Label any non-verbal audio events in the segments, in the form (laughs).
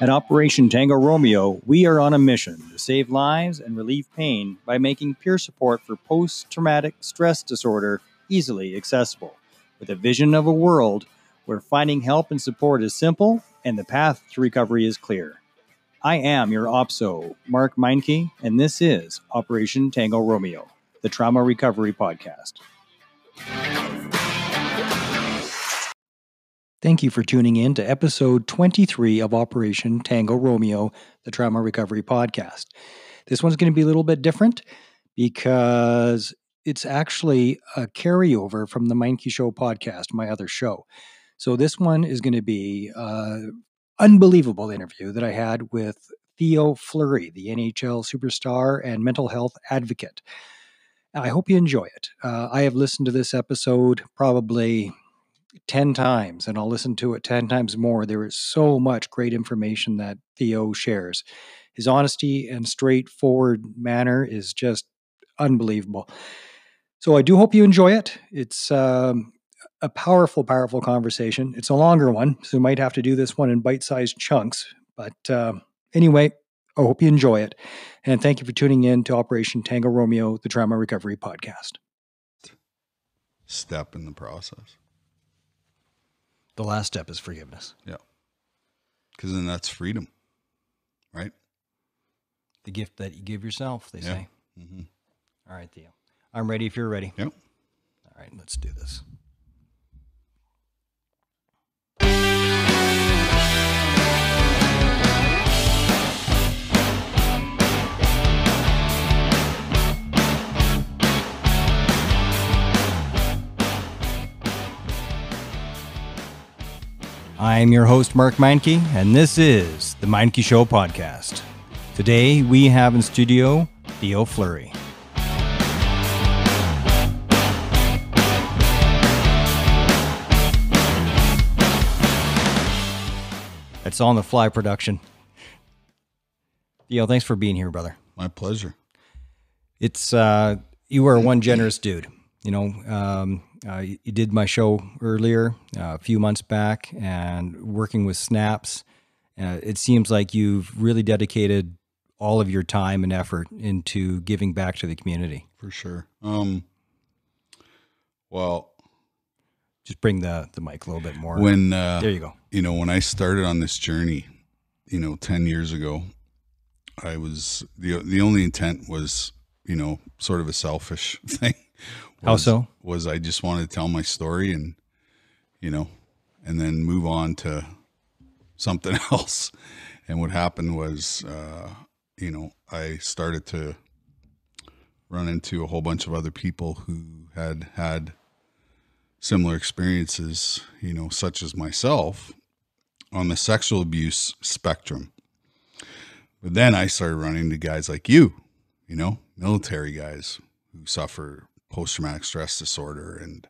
At Operation Tango Romeo, we are on a mission to save lives and relieve pain by making peer support for post traumatic stress disorder easily accessible, with a vision of a world where finding help and support is simple and the path to recovery is clear. I am your OPSO, Mark Meinke, and this is Operation Tango Romeo, the Trauma Recovery Podcast. Thank you for tuning in to episode 23 of Operation Tango Romeo, the Trauma Recovery Podcast. This one's going to be a little bit different because it's actually a carryover from the Meinke Show podcast, my other show. So this one is going to be an unbelievable interview that I had with Theo Fleury, the NHL superstar and mental health advocate. I hope you enjoy it. Uh, I have listened to this episode probably 10 times and I'll listen to it 10 times more. There is so much great information that Theo shares. His honesty and straightforward manner is just unbelievable. So I do hope you enjoy it. It's um, a powerful, powerful conversation. It's a longer one, so we might have to do this one in bite sized chunks. But uh, anyway, I hope you enjoy it. And thank you for tuning in to Operation Tango Romeo, the Trauma Recovery Podcast. Step in the process. The last step is forgiveness. Yeah. Because then that's freedom, right? The gift that you give yourself, they Yeah. say. Mm-hmm. All right, Theo. I'm ready if you're ready. Yep. All right, let's do this. I'm your host, Mark Meinke, and this is the Meinke Show podcast. Today we have in studio Theo Fleury. It's on the fly production. Theo, thanks for being here, brother. My pleasure. It's uh, you are one generous dude. You know, um, uh, you you did my show earlier uh, a few months back, and working with Snaps, uh, it seems like you've really dedicated all of your time and effort into giving back to the community. For sure. Um well, Just bring the the mic a little bit more. when uh there you go. you know, when I started on this journey, you know, 10 years ago, I was the the only intent was, you know, sort of a selfish (laughs) thing. How Was- so? Was I just wanted to tell my story and you know, and then move on to something (laughs) else. And what happened was uh, you know, I started to run into a whole bunch of other people who had had similar experiences, you know, such as myself on the sexual abuse spectrum. But then I started running into guys like you, you know, military guys who suffer post traumatic stress disorder and,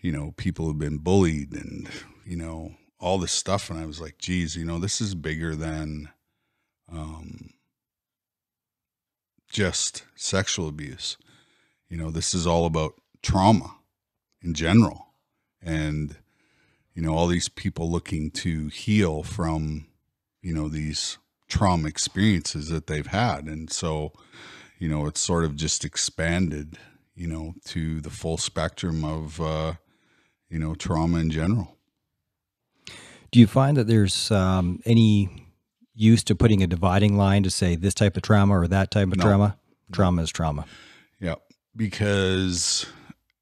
you know, people who've been bullied and, you know, all this stuff. And I was like, geez, you know, this is bigger than um, just sexual abuse. You know, this is all about trauma in general. And, you know, all these people looking to heal from, you know, these trauma experiences that they've had. And so, you know, it's sort of just expanded, you know, to the full spectrum of, uh, you know, trauma in general. Do you find that there's um, any use to putting a dividing line to say this type of trauma or that type of No. trauma? Trauma is trauma. Yeah, because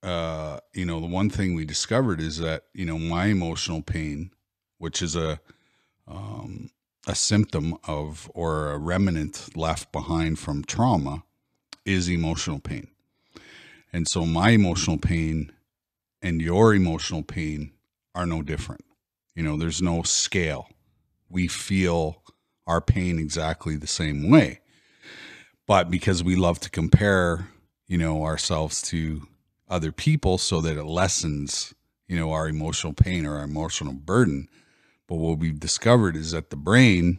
uh, you know the one thing we discovered is that you know my emotional pain, which is a um, a symptom of or a remnant left behind from trauma, is emotional pain, and so my emotional pain and your emotional pain are no different. You know, there's no scale. We feel our pain exactly the same way but because we love to compare you know ourselves to other people so that it lessens you know our emotional pain or our emotional burden but what we've discovered is that the brain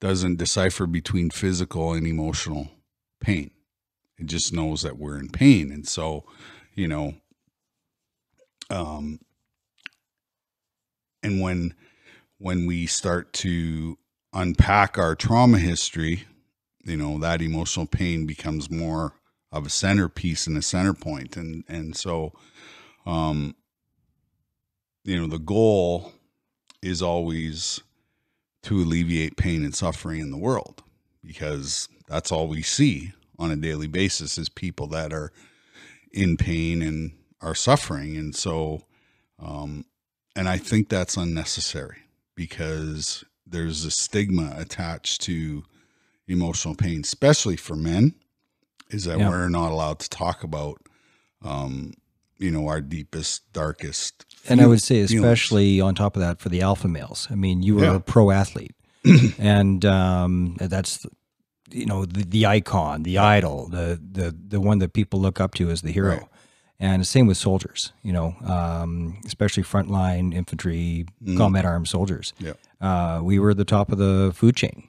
doesn't decipher between physical and emotional pain it just knows that we're in pain and so you know um and when when we start to unpack our trauma history, you know, that emotional pain becomes more of a centerpiece and a center point. And, and so, um, you know, the goal is always to alleviate pain and suffering in the world because that's all we see on a daily basis is people that are in pain and are suffering. And so, um, and I think that's unnecessary because there's a stigma attached to emotional pain, especially for men, is that Yeah. we're not allowed to talk about, um, you know, our deepest, darkest. And I would say, feelings. especially on top of that, for the alpha males. I mean, you were Yeah. a pro athlete, (clears throat) and um, that's you know the, the icon, the idol, the the the one that people look up to as the hero. Right. And same with soldiers, you know, um, especially frontline infantry, Mhm. combat armed soldiers. Yeah. Uh, we were at the top of the food chain,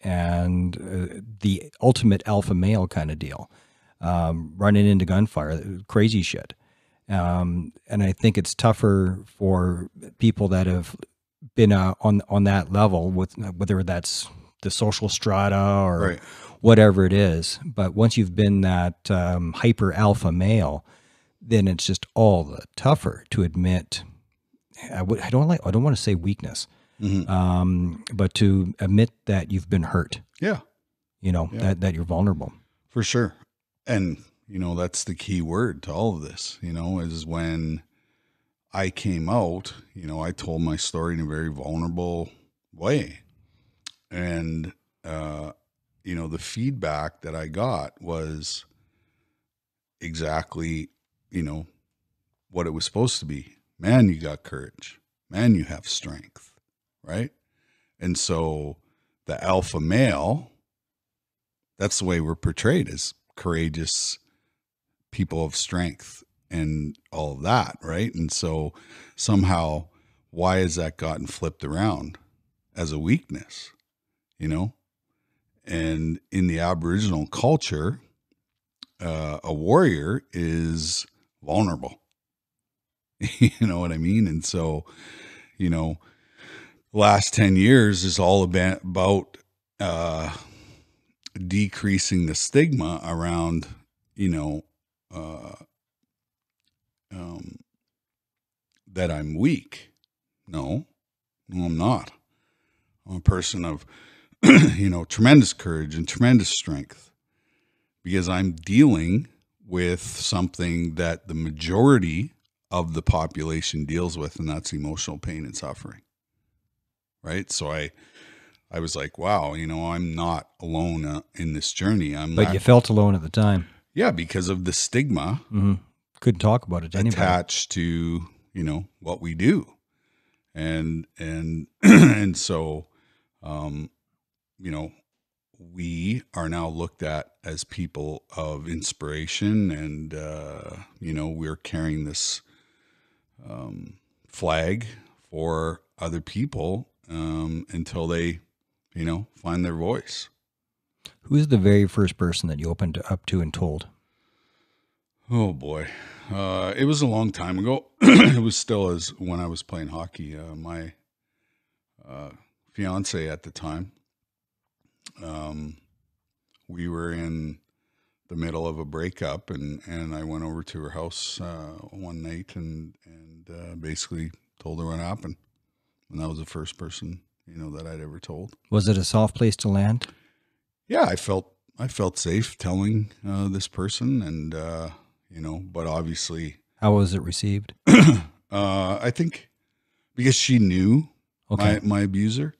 and uh, the ultimate alpha male kind of deal, um, running into gunfire, crazy shit. Um, and I think it's tougher for people that have been uh, on on that level with whether that's the social strata or Right. whatever it is. But once you've been that um, hyper alpha male, then it's just all the tougher to admit. I w- I don't like. I don't want to say weakness, Mhm. um, but to admit that you've been hurt. Yeah. You know Yeah. that that you're vulnerable. For sure. And, you know, that's the key word to all of this, you know, is when I came out, you know, I told my story in a very vulnerable way. And, uh, you know, the feedback that I got was exactly, you know, what it was supposed to be. Man, you got courage. Man, you have strength. Right. And so the alpha male, that's the way we're portrayed as courageous people of strength and all of that, right? And so somehow, why has that gotten flipped around as a weakness, you know? And in the Aboriginal culture, uh, a warrior is vulnerable. (laughs) you know what I mean? And so, you know, last 10 years is all about, about uh, decreasing the stigma around, you know, uh, um, that I'm weak. No, no, I'm not. I'm a person of, (clears throat) you know, tremendous courage and tremendous strength because I'm dealing with something that the majority of the population deals with, and that's emotional pain and suffering. Right. So I, I was like, wow, you know, I'm not alone uh, in this journey. I'm But not, you felt alone at the time. yeah, because of the stigma hmm Couldn't talk about it to anybody. attached to you know what we do and and (clears throat) and so um you know we are now looked at as people of inspiration and uh you know we're carrying this um flag for other people um until they you know find their voice Who's the very first person that you opened up to and told? Oh boy, uh, it was a long time ago. (clears throat) it was still as when I was playing hockey. Uh, my uh, fiance at the time, um, we were in the middle of a breakup, and and I went over to her house uh, one night and and uh, basically told her what happened, and that was the first person you know that I'd ever told. Was it a soft place to land? Yeah, I felt I felt safe telling uh, this person, and uh, you know, but obviously. How was it received? (clears throat) uh, I think because she knew Okay. my, my abuser,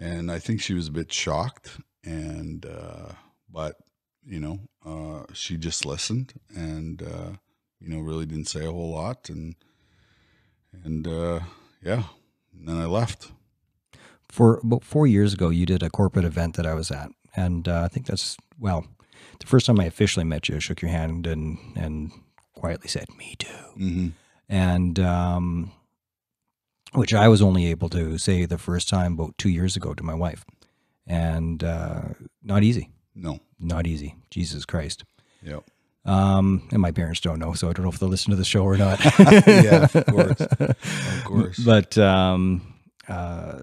and I think she was a bit shocked. And uh, but you know, uh, she just listened, and uh, you know, really didn't say a whole lot, and and uh, yeah, and then I left. For about four years ago, you did a corporate event that I was at, and uh, I think that's well, the first time I officially met you. I shook your hand and and quietly said, "Me too," Mm-hmm. and um, which I was only able to say the first time about two years ago to my wife, and uh, not easy, No. not easy. Jesus Christ. Yep. Um, and my parents don't know, so I don't know if they'll listen to the show or not. (laughs) Yeah, of course. Of course. (laughs) But um, uh,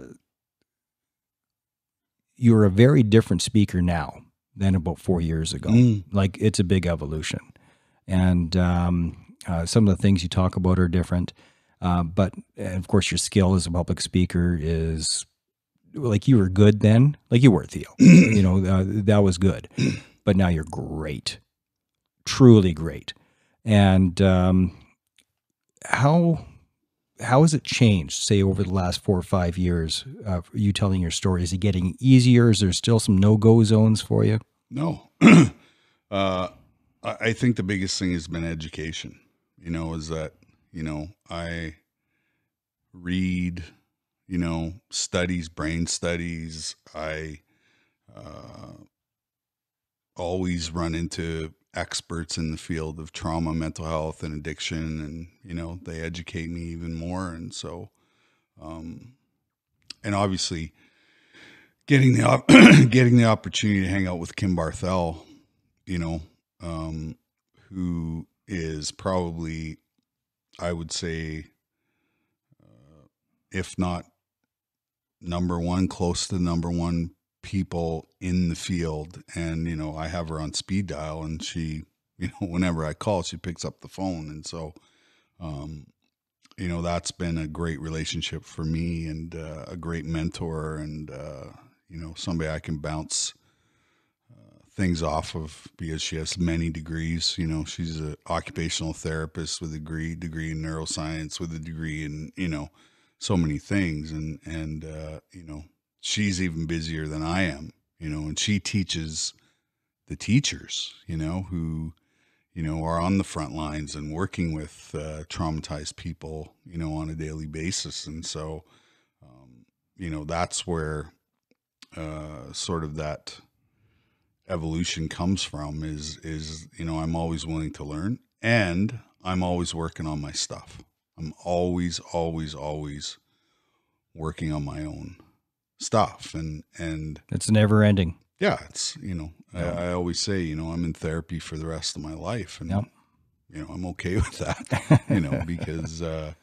you're a very different speaker now than about four years ago. Mm. Like it's a big evolution, and um, uh, some of the things you talk about are different. Uh, but and of course, your skill as a public speaker is like you were good then, like you were Theo. (clears throat) you know uh, that was good, (clears throat) but now you're great, truly great. And um, how how has it changed, say, over the last four or five years? Uh, you telling your story, is it getting easier? Is there still some no go zones for you? No. (clears throat) uh, I think the biggest thing has been education. You know, is that, you know, I read, you know, studies, brain studies. I uh, always run into experts in the field of trauma, mental health, and addiction. And, you know, they educate me even more. And so, um, and obviously, getting the op- (clears throat) getting the opportunity to hang out with Kim Barthel, you know, um, who is probably, I would say, uh, if not number one, close to number one people in the field. And you know, I have her on speed dial, and she, (laughs) you know, whenever I call, she picks up the phone, and so. Um, you know that's been a great relationship for me and uh, a great mentor and uh, you know somebody I can bounce things off of because she has many degrees. You know, she's an occupational therapist with a degree degree in neuroscience, with a degree in you know so many things, and and uh, you know she's even busier than I am. You know, and she teaches the teachers. You know who you know are on the front lines and working with uh, traumatized people. You know, on a daily basis, and so um, you know that's where uh, sort of that evolution comes from is is you know I'm always willing to learn and I'm always working on my stuff. I'm always always always working on my own stuff and and It's never ending. yeah it's you know Yeah. I, I always say you know I'm in therapy for the rest of my life and Yep. you know I'm okay with that (laughs) you know because uh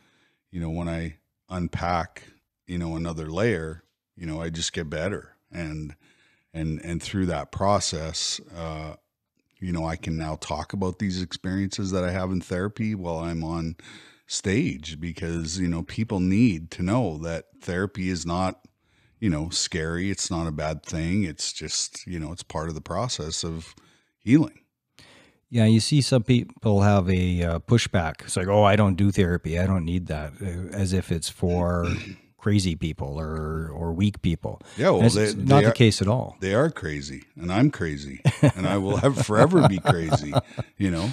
you know when I unpack you know another layer you know I just get better and and and through that process uh you know I can now talk about these experiences that I have in therapy while I'm on stage because you know people need to know that therapy is not you know scary it's not a bad thing it's just you know it's part of the process of healing Yeah, you see some people have a uh, pushback. It's like, oh, I don't do therapy. I don't need that, uh, as if it's for (clears throat) crazy people or or weak people. yeah well it's they, it's not are, the case at all. they are crazy and i'm crazy and i will have forever be crazy (laughs) you know?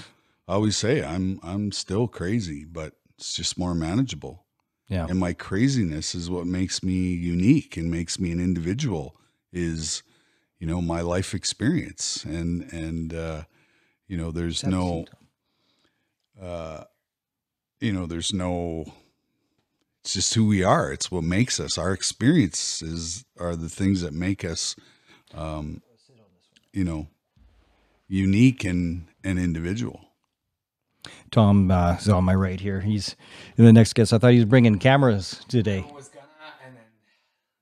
I always say i'm i'm still crazy but it's just more manageable. Yeah, and my craziness is what makes me unique and makes me an individual is you know my life experience. And and uh you know there's no uh you know there's no it's just who we are it's what makes us our experiences are the things that make us um you know unique and and individual Tom uh, is on my right here. He's the next guest. I thought he was bringing cameras today. was gonna, and then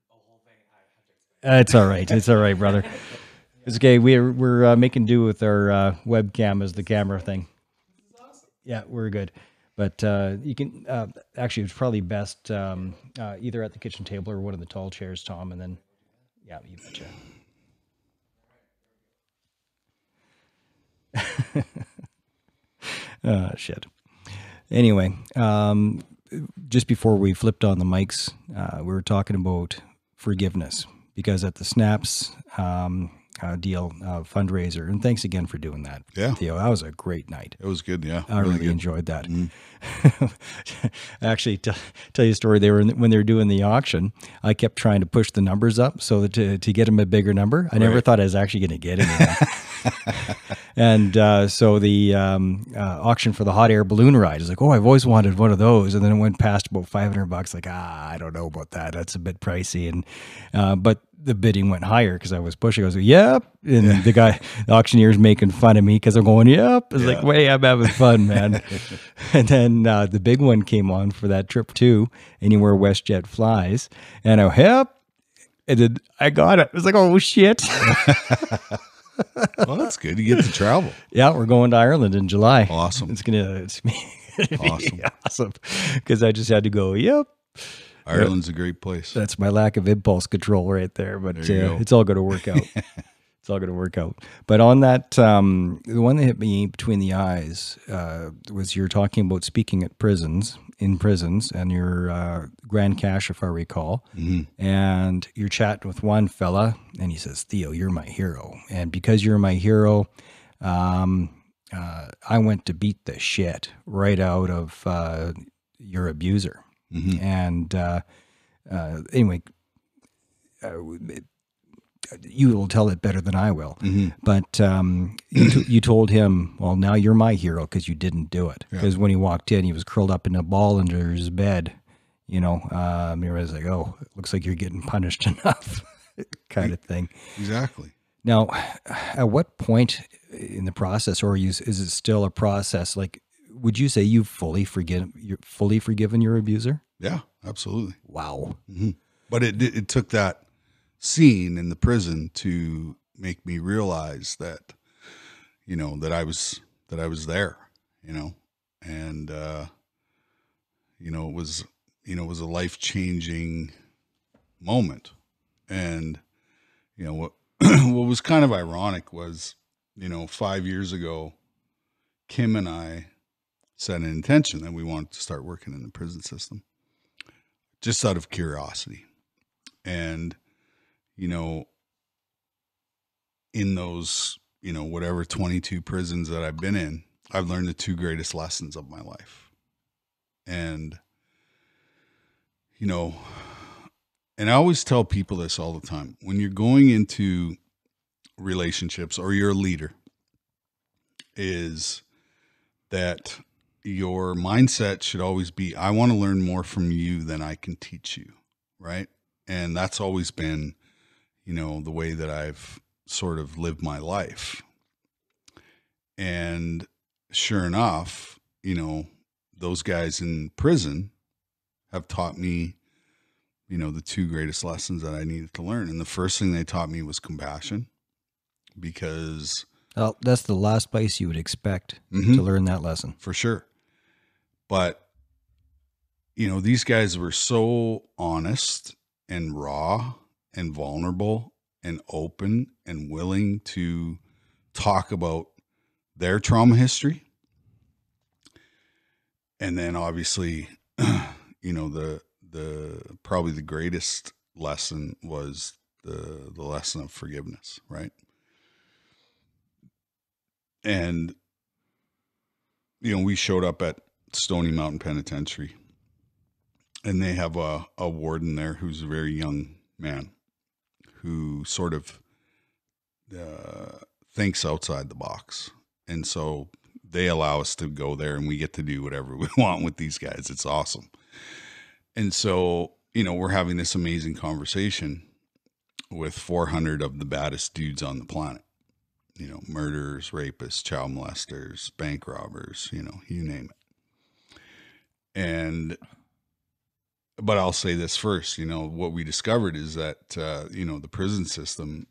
the whole thing I had to explain. Uh, it's all right. It's all right, brother. It's okay. We're we're uh, making do with our uh, webcam as the camera thing. Yeah, we're good. But uh, you can uh, actually it's probably best um, uh, either at the kitchen table or one of the tall chairs, Tom, and then yeah, you betcha. uh, (laughs) shit. Anyway, um, just before we flipped on the mics, uh, we were talking about forgiveness because at the Snaps um, uh, deal uh, fundraiser, and thanks again for doing that, Yeah. Theo. That was a great night. it was good yeah I really, good. enjoyed that. (laughs) Actually, to tell you a story, they were in, when they were doing the auction. I kept trying to push the numbers up so that to to get them a bigger number. I never thought I was actually going to get anything. (laughs) (laughs) and uh, so the um, uh, auction for the hot air balloon ride is like, oh, I've always wanted one of those. And then it went past about five hundred bucks. Like, ah, I don't know about that. That's a bit pricey. And uh, but the bidding went higher because I was pushing. I was like, "Yep," and the guy, the auctioneer's making fun of me because I'm going, "Yep." It's like, Yeah. "Wait, I'm having fun, man." (laughs) and then uh, the big one came on for that trip too, anywhere WestJet flies, and I yep, and then I got it. I was like, "Oh shit!" (laughs) well, that's good. You get to travel. (laughs) yeah, we're going to Ireland in July. Awesome. It's gonna it's gonna be (laughs) Awesome. awesome because I just had to go. Yep. Ireland's a great place. That's my lack of impulse control right there, but There uh, it's all going to work out. (laughs) it's all going to work out. But on that, um, the one that hit me between the eyes uh, was you're talking about speaking at prisons, in prisons, and you're uh, Grand Cache, if I recall, Mhm. and you're chatting with one fella, and he says, "Theo, you're my hero, and because you're my hero." Um, uh, I went to beat the shit right out of uh, your abuser Mhm. and uh, uh, anyway, uh, you will tell it better than I will. Mhm. But um, you, t- you told him, "Well, now you're my hero because you didn't do it." Yeah. Because when he walked in, he was curled up in a ball under his bed. You know, um, he was like, "Oh, it looks like you're getting punished (laughs) enough," kind of thing. Exactly. Now, at what point in the process, or is, is it still a process? Like, would you say you've fully forgiven, you're fully forgiven your abuser? Yeah, absolutely. Wow. But it it took that scene in the prison to make me realize that you know that I was that I was there, you know, and uh, you know it was you know it was a life changing moment, and you know what (clears throat) what was kind of ironic was you know five years ago, Kim and I set an intention that we wanted to start working in the prison system, just out of curiosity. And you know in those you know whatever 22 prisons that I've been in I've learned the two greatest lessons of my life. And you know and I always tell people this all the time. When you're going into relationships or you're a leader is that your mindset should always be I want to learn more from you than I can teach you right? And that's always been you know the way that i've sort of lived my life and sure enough you know those guys in prison have taught me you know the two greatest lessons that i needed to learn and the first thing they taught me was compassion because Well, that's the last place you would expect Mhm. to learn that lesson. for sure. But you know, these guys were so honest and raw and vulnerable and open and willing to talk about their trauma history. And then obviously, (clears throat) you know, the the probably the greatest lesson was the the lesson of forgiveness, right? And you know, we showed up at Stony Mountain Penitentiary, and they have a, a warden there who's a very young man who sort of uh, thinks outside the box. And so they allow us to go there and we get to do whatever (laughs) we want with these guys. It's awesome. And so, you know, we're having this amazing conversation with 400 of the baddest dudes on the planet you know, murderers, rapists, child molesters, bank robbers, you know, you name it. And, but I'll say this first, you know, what we discovered is that, uh, you know, the prison system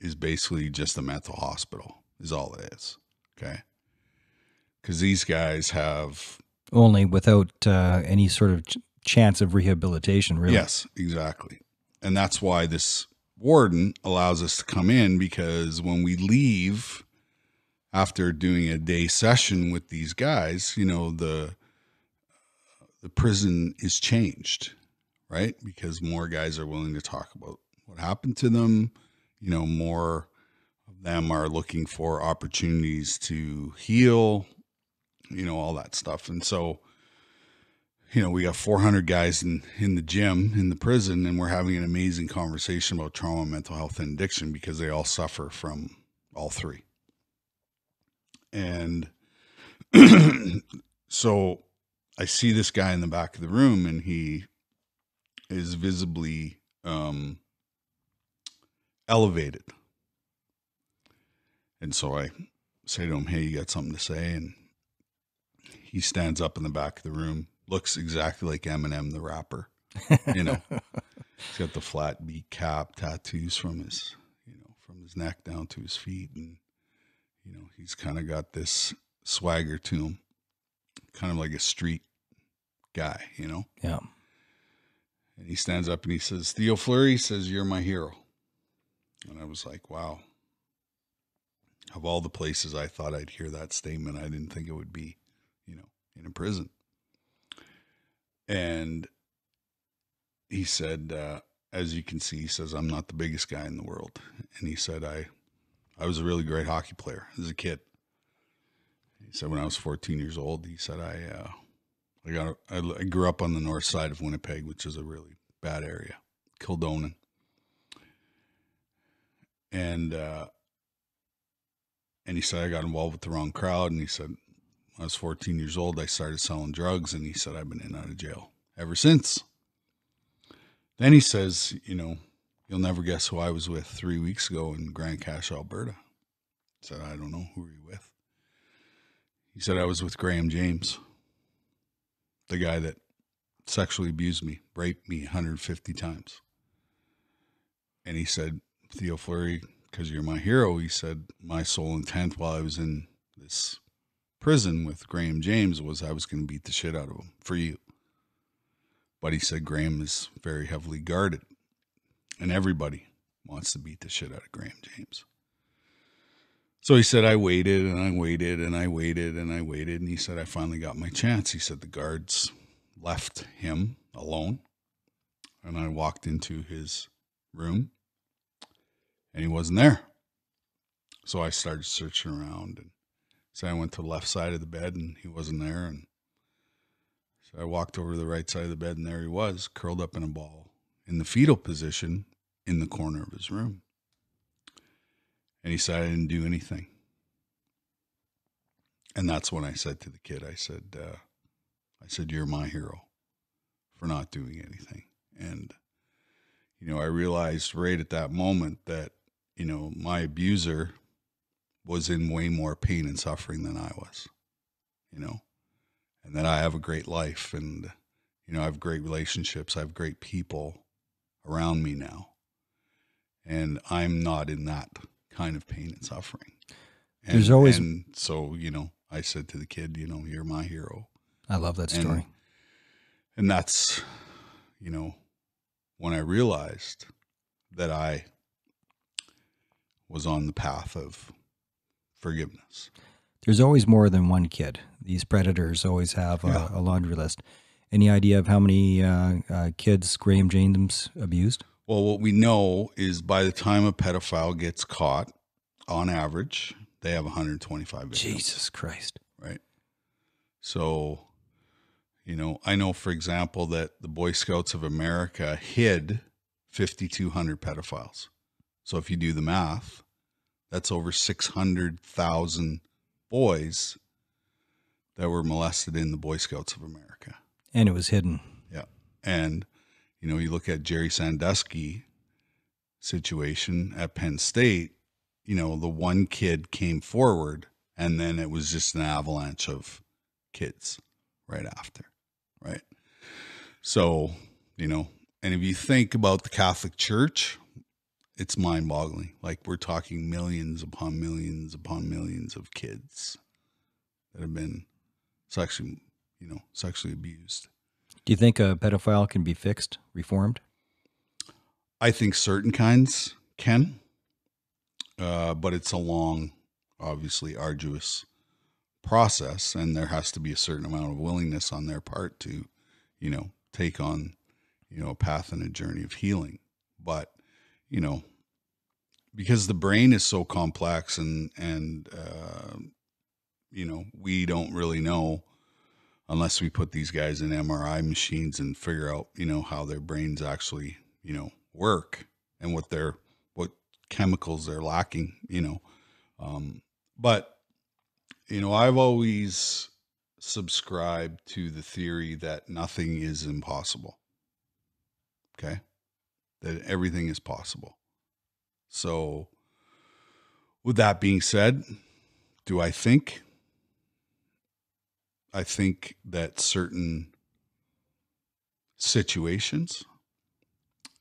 is basically just a mental hospital, is all it is. Okay. Because these guys have, Only without uh, any sort of ch- chance of rehabilitation, really. yes, exactly. And that's why this warden allows us to come in because when we leave after doing a day session with these guys, you know, the the prison is changed, right? Because more guys are willing to talk about what happened to them, you know, more of them are looking for opportunities to heal, you know, all that stuff. And so you know, we got 400 guys in, in the gym in the prison, and we're having an amazing conversation about trauma, mental health, and addiction because they all suffer from all three. And (clears throat) so I see this guy in the back of the room, and he is visibly um, elevated. And so I say to him, Hey, you got something to say? And he stands up in the back of the room, looks exactly like Eminem, the rapper. You know, (laughs) he's got the flat beat cap, tattoos from his, you know, from his neck down to his feet. And, you know, he's kind of got this swagger to him, kind of like a street guy, you know? Yeah. And he stands up and he says, Theo Fleury says, You're my hero. And I was like, Wow. Of all the places I thought I'd hear that statement, I didn't think it would be, you know, in a prison. And he said, uh, as you can see, he says, I'm not the biggest guy in the world. And he said, I, I was a really great hockey player as a kid. Said, when I was 14 years old, he said, I, uh, I got, I, grew up on the north side of Winnipeg, which is a really bad area, Kildonan. And, uh, and he said, I got involved with the wrong crowd. And he said, I was 14 years old, I started selling drugs. And he said, I've been in and out of jail ever since. Then he says, you know, you'll never guess who I was with three weeks ago in Grand Cache, Alberta. I said, I don't know. Who are you with? He said, I was with Graham James, the guy that sexually abused me, raped me 150 times. And he said, Theo Fleury, because you're my hero, he said, my sole intent while I was in this prison with Graham James was I was going to beat the shit out of him for you. But he said Graham is very heavily guarded, and everybody wants to beat the shit out of Graham James. So he said, I waited and I waited and I waited and I waited. And he said, I finally got my chance. He said, the guards left him alone. And I walked into his room and he wasn't there. So I started searching around and so I went to the left side of the bed and he wasn't there. And so I walked over to the right side of the bed and there he was, curled up in a ball in the fetal position in the corner of his room. And he said, I didn't do anything. And that's when I said to the kid, I said, uh, I said, you're my hero for not doing anything. And, you know, I realized right at that moment that, you know, my abuser was in way more pain and suffering than I was, you know, and that I have a great life and, you know, I have great relationships. I have great people around me now. And I'm not in that kind of pain and suffering. And, There's always- and so, you know, I said to the kid, you know, you're my hero. I love that And- story. And that's, you know, when I realized that I was on the path of forgiveness. There's always more than one kid. These predators always have a, Yeah. a laundry list. Any idea of how many uh, uh, kids Graham James abused? Well, what we know is by the time a pedophile gets caught, on average, they have 125 victims. Jesus Christ. right? So, you know, I know, for example, that the Boy Scouts of America hid 5,200 pedophiles. So if you do the math, that's over 600,000 boys that were molested in the Boy Scouts of America. And it was hidden. Yeah. And, you know, you look at Jerry Sandusky situation at Penn State, you know, the one kid came forward and then it was just an avalanche of kids right after, right? So, you know, and if you think about the Catholic Church, it's mind boggling. Like we're talking millions upon millions upon millions of kids that have been sexually, you know, sexually abused. Do you think a pedophile can be fixed, reformed? I think certain kinds can, uh, but it's a long, obviously arduous process, and there has to be a certain amount of willingness on their part to, you know, take on, you know, a path and a journey of healing. But, you know, because the brain is so complex and and uh, you know we don't really know unless we put these guys in MRI machines and figure out you know how their brains actually you know work and what their what chemicals they're lacking you know um, but you know I've always subscribed to the theory that nothing is impossible okay that everything is possible So, with that being said, do I think? I think that certain situations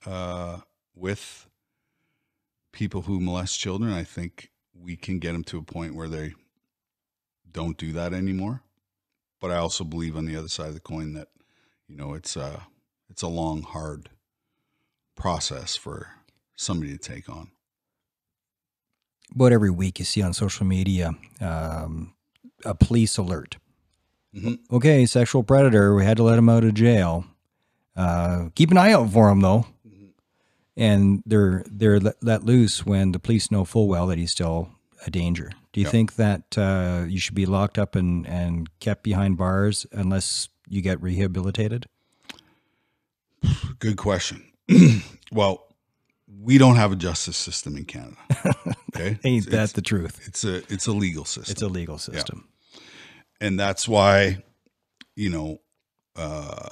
uh, with people who molest children, I think we can get them to a point where they don't do that anymore. But I also believe on the other side of the coin that you know it's a it's a long, hard process for somebody to take on. About every week, you see on social media um, a police alert. Mhm. Okay, sexual predator. We had to let him out of jail. Uh, keep an eye out for him, though. And they're they're let, let loose when the police know full well that he's still a danger. Do you Yep. think that uh, you should be locked up and, and kept behind bars unless you get rehabilitated? Good question. (clears throat) well, we don't have a justice system in Canada. (laughs) Okay, Ain't that it's, the truth? it's a it's a legal system. It's a legal system. And that's why you know uh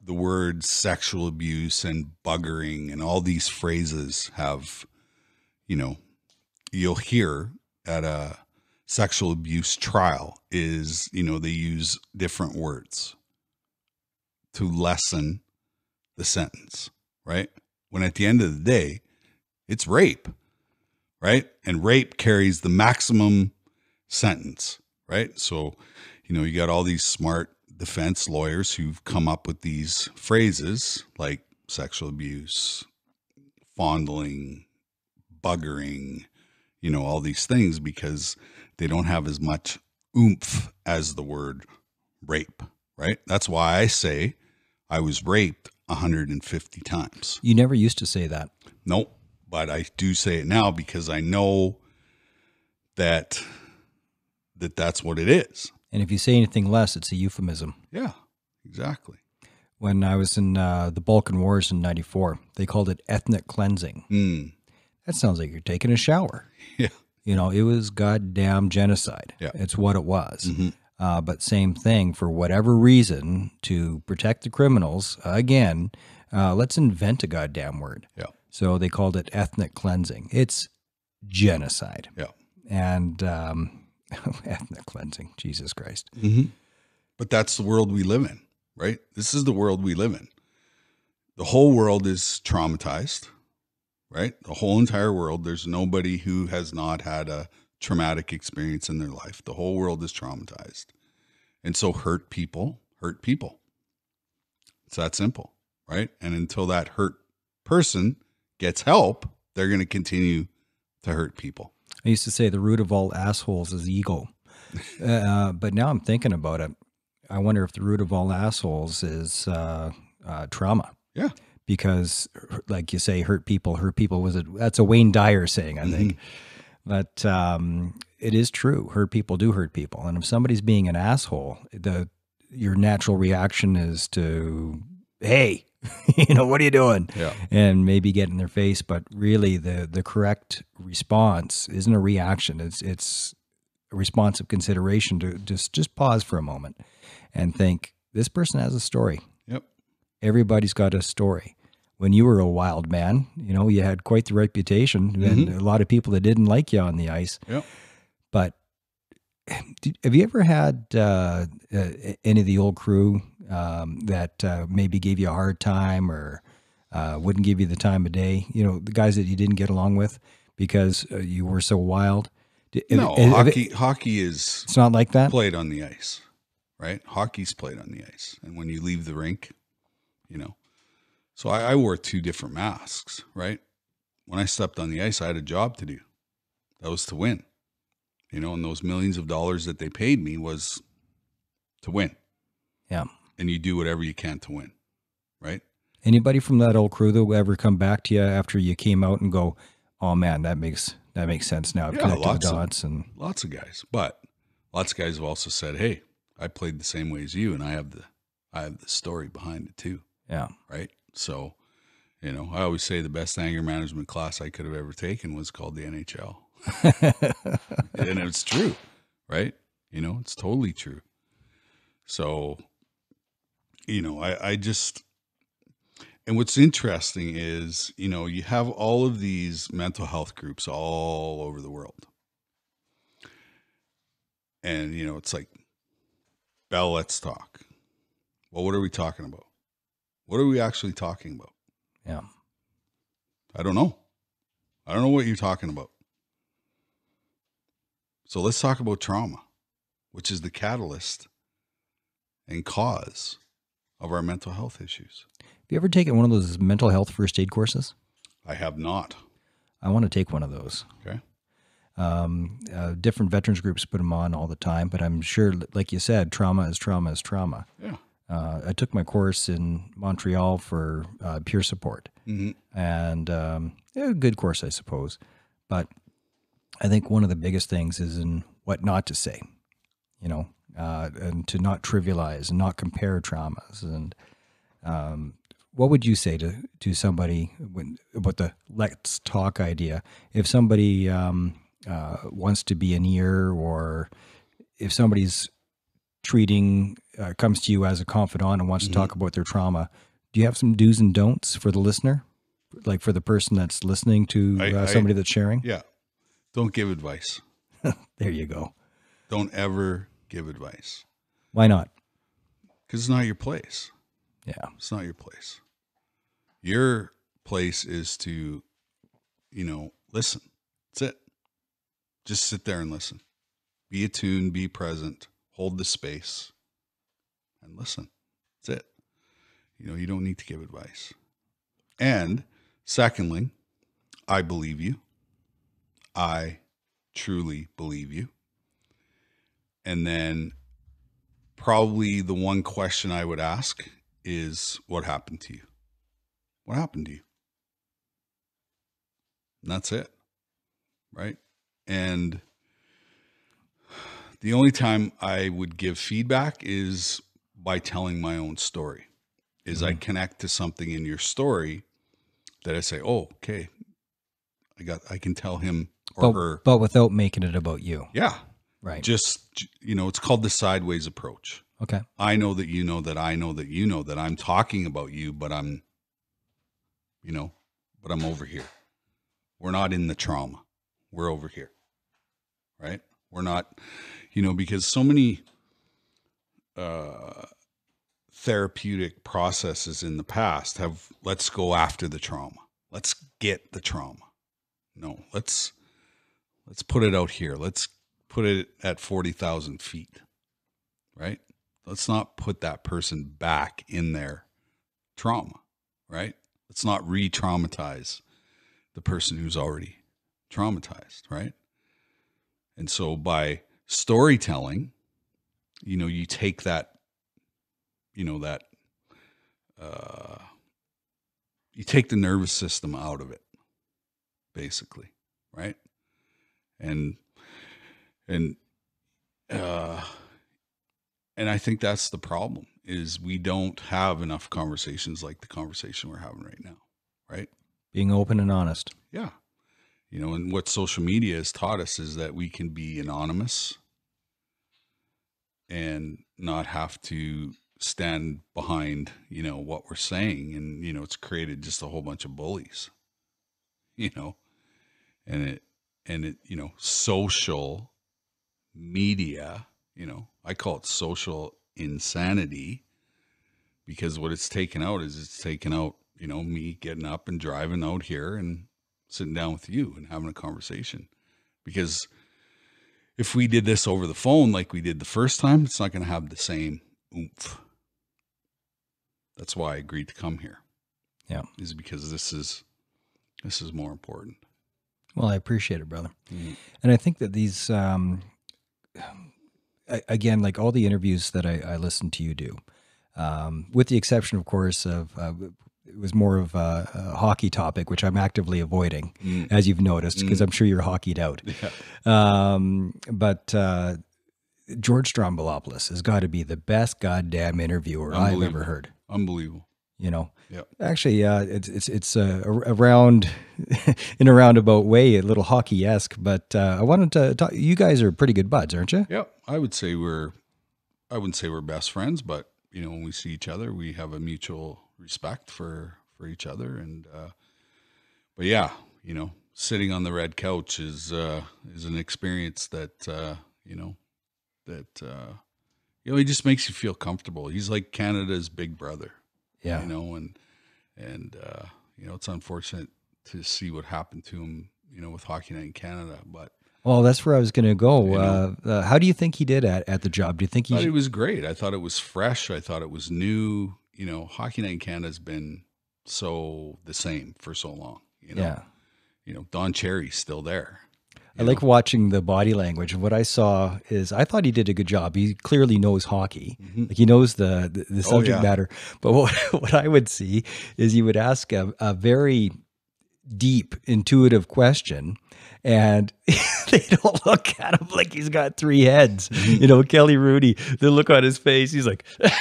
the words sexual abuse and buggering and all these phrases have you know you'll hear at a sexual abuse trial is you know they use different words to lessen the sentence right? When at the end of the day it's rape right? And rape carries the maximum sentence, right? So, you know, you got all these smart defense lawyers who've come up with these phrases like sexual abuse, fondling, buggering, you know, all these things because they don't have as much oomph as the word rape, right? That's why I say I was raped 150 times. You never used to say that. Nope. But I do say it now because I know that that that's what it is. And if you say anything less, it's a euphemism. Yeah, exactly. When I was in uh, the Balkan Wars in 94, they called it ethnic cleansing. Mm. That sounds like you're taking a shower. (laughs) Yeah. You know, it was goddamn genocide. Yeah. It's what it was. Mhm. Uh, but same thing, for whatever reason, to protect the criminals, again, uh, let's invent a goddamn word. Yeah. So they called it ethnic cleansing. It's genocide. Yeah. And um, (laughs) ethnic cleansing, Jesus Christ. Mm-hmm. But that's the world we live in, right? This is the world we live in. The whole world is traumatized, right? The whole entire world. There's nobody who has not had a traumatic experience in their life. The whole world is traumatized. And so hurt people hurt people. It's that simple, right? And until that hurt person gets help, they're going to continue to hurt people. I used to say the root of all assholes is ego. (laughs) uh, but now I'm thinking about it. I wonder if the root of all assholes is uh, uh, trauma. Yeah. Because, like you say, hurt people, hurt people was a that's a Wayne Dyer saying, I think. But um, it is true. Hurt people do hurt people, and if somebody's being an asshole, the your natural reaction is to, hey, (laughs) you know, what are you doing? Yeah. and maybe get in their face but really the the correct response isn't a reaction it's it's a response of consideration to just just pause for a moment and think this person has a story Yep. everybody's got a story when you were a wild man you know you had quite the reputation and mm-hmm. a lot of people that didn't like you on the ice Yep. Did, have you ever had uh, uh, any of the old crew um, that uh, maybe gave you a hard time or uh, wouldn't give you the time of day? You know, the guys that you didn't get along with because uh, you were so wild. No, if- if it- hockey hockey is it's not like that. played on the ice, right? Hockey's played on the ice, and when you leave the rink, you know. So I, I wore two different masks, right? When I stepped on the ice, I had a job to do. That was to win, you know. And those millions of dollars that they paid me was to win, Yeah. and you do whatever you can to win, right? Anybody from that old crew that will ever come back to you after you came out and go, "Oh man, that makes that makes sense now." I've Yeah, lots of- dots and Lots of guys, but lots of guys have also said, "Hey, I played the same way as you, and I have the I have the story behind it too." yeah, right? So, you know, I always say the best anger management class I could have ever taken was called the NHL. (laughs) and it's true, right? You know, it's totally true. So, you know, I, I just, And what's interesting is, you know, you have all of these mental health groups all over the world. And, you know, it's like, Bell, let's talk. Well, what are we talking about? What are we actually talking about? Yeah. I don't know. I don't know what you're talking about. So let's talk about trauma, which is the catalyst and cause of our mental health issues. Have you ever taken one of those mental health first aid courses? I have not. I want to take one of those. Okay. Um, uh, different veterans groups put them on all the time, but I'm sure, like you said, trauma is trauma is trauma. Yeah. Uh, I took my course in Montreal for uh, peer support, Mm-hmm. and um, a good course, I suppose. But I think one of the biggest things is in what not to say, you know, uh, and to not trivialize and not compare traumas. And um, what would you say to to somebody when, about the let's talk idea? If somebody um, uh, wants to be an ear, or if somebody's treating uh, comes to you as a confidant and wants Mhm. to talk about their trauma, do you have some do's and don'ts for the listener, like for the person that's listening to I- uh, I- somebody that's sharing? Yeah. Don't give advice. (laughs) There you go. Don't ever give advice Why not? because it's not your place. Yeah. It's not your place. Your place is to, you know, listen. That's it. Just sit there and listen. Be attuned, be present, hold the space, and listen. That's it. You know, you don't need to give advice. And secondly, I believe you. I truly believe you. And then probably the one question I would ask is what happened to you? What happened to you? And that's it. Right? And the only time I would give feedback is by telling my own story. Is I mm-hmm. connect to something in your story that I say, "Oh, okay. I got I can tell him or But, her." but without making it about you. Yeah. Right. Just you know, it's called the sideways approach. Okay. I know that you know that I know that you know that I'm talking about you, but I'm, you know, but I'm over here. We're not in the trauma. We're over here. Right? We're not, you know, because so many uh, therapeutic processes in the past have let's go after the trauma. Let's get the trauma. No, let's let's put it out here. Let's put it at 40,000 feet. Right? let's not put that person back in their trauma, right? Let's not re traumatize the person who's already traumatized, right? And so by storytelling, you know, you take that, you know, that, uh, you take the nervous system out of it, basically, right? And, and, uh, and I think that's the problem is we don't have enough conversations like the conversation we're having right now, right? Being open and honest. Yeah. You know, and what social media has taught us is that we can be anonymous and not have to stand behind, you know, what we're saying. And, you know, it's created just a whole bunch of bullies, (laughs) you know, and it, and it, you know, social media, you know, I call it social insanity because what it's taken out is it's taken out, you know, me getting up and driving out here and sitting down with you and having a conversation. Because if we did this over the phone like we did the first time, it's not going to have the same oomph. That's why I agreed to come here. Yeah. Is because this is this is more important. Well, I appreciate it, brother. Mhm. And I think that these, um, again, like all the interviews that I, I listened to you do, um, with the exception, of course, of uh, it was more of a, a hockey topic, which I'm actively avoiding, Mm. as you've noticed, because I'm sure you're hockeyed out. (laughs) Yeah. Um, but uh, George Stroumboulopoulos has got to be the best goddamn interviewer I've ever heard. Unbelievable. You know, Yep. actually, uh, it's it's it's uh, a- around (laughs) in a roundabout way, a little hockey esque. But uh, I wanted to talk. You guys are pretty good buds, aren't you? Yeah, I would say we're I wouldn't say we're best friends, but you know, when we see each other, we have a mutual respect for for each other. And uh, but yeah, you know, sitting on the red couch is uh, is an experience that uh, you know that uh, you know he just makes you feel comfortable. He's like Canada's big brother, Yeah. you know, and and uh, you know it's unfortunate to see what happened to him, you know, with Hockey Night in Canada, but. Well, that's where I was going to go. You Uh, know. uh, how do you think he did at, at the job? Do you think I thought he? it was great. I thought it was fresh. I thought it was new. You know, Hockey Night in Canada has been so the same for so long. You know, yeah. you know, Don Cherry's still there. I like watching the body language. What I saw is I thought he did a good job. He clearly knows hockey. Mhm. Like he knows the the, the Oh, subject yeah. matter. But what (laughs) what I would see is he would ask a, a very deep, intuitive question, and (laughs) they don't look at him like he's got three heads. Mm-hmm. You know, Kelly Hrudey. The look on his face, he's like. (laughs)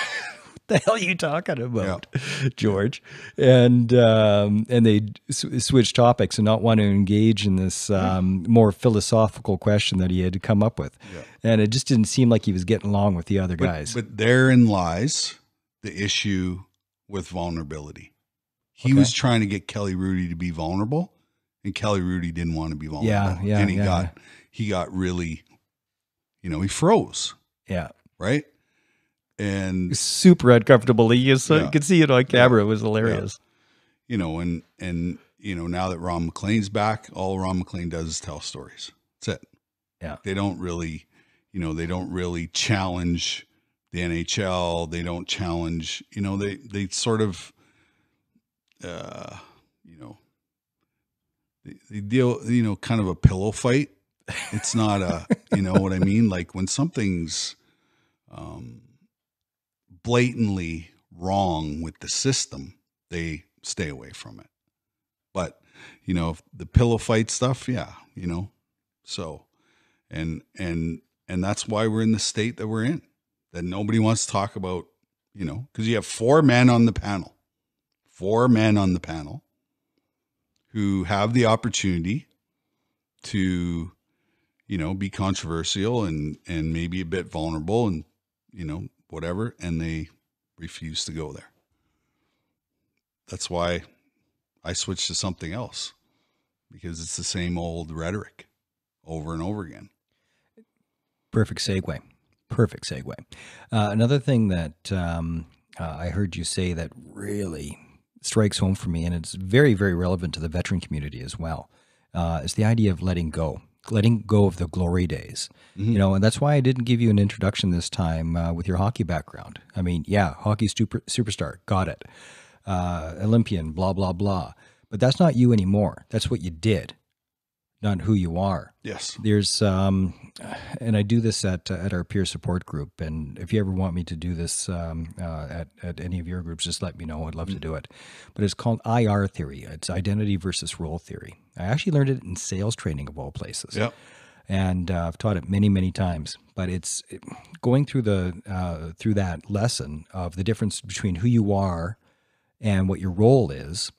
The hell are you talking about, George? And um, and they s- switch topics and not want to engage in this um, more philosophical question that he had to come up with. Yeah. And it just didn't seem like he was getting along with the other But, guys. but therein lies the issue with vulnerability. He Okay. was trying to get Kelly Hrudey to be vulnerable, and Kelly Hrudey didn't want to be vulnerable. Yeah, yeah, and he yeah, got he got really, you know, he froze, yeah. right? And super uncomfortable. You, saw, Yeah. you could see it on camera. It was hilarious. you know, and and you know, now that Ron MacLean's back, all Ron MacLean does is tell stories. That's it. Yeah. They don't really, you know, they don't really challenge the NHL. They don't challenge, you know, they they sort of uh, you know, they, they deal, you know, kind of a pillow fight. It's not a, you know what I mean? Like when something's um blatantly wrong with the system, they stay away from it. But you know, the pillow fight stuff, yeah, you know. So, and and and that's why we're in the state that we're in. That nobody wants to talk about, you know, because you have four men on the panel, four men on the panel who have the opportunity to, you know, be controversial and and maybe a bit vulnerable and you know whatever, and they refuse to go there. That's why I switched to something else because it's the same old rhetoric over and over again. Perfect segue. Perfect segue. Uh, another thing that um, uh, I heard you say that really strikes home for me, and it's very, very relevant to the veteran community as well, uh, is the idea of letting go, letting go of the glory days. You know, and that's why I didn't give you an introduction this time uh, with your hockey background. I mean, yeah, hockey super, superstar, got it. Uh, Olympian, blah, blah, blah. But that's not you anymore. That's what you did, not who you are Yes. there's um and i do this at uh, at our peer support group and if you ever want me to do this um, uh, at, at any of your groups just let me know i'd love to do it but it's called ir theory it's identity versus role theory i actually learned it in sales training of all places Yep. and uh, I've taught it many, many times. But it's it- going through the uh, through that lesson of the difference between who you are and what your role is.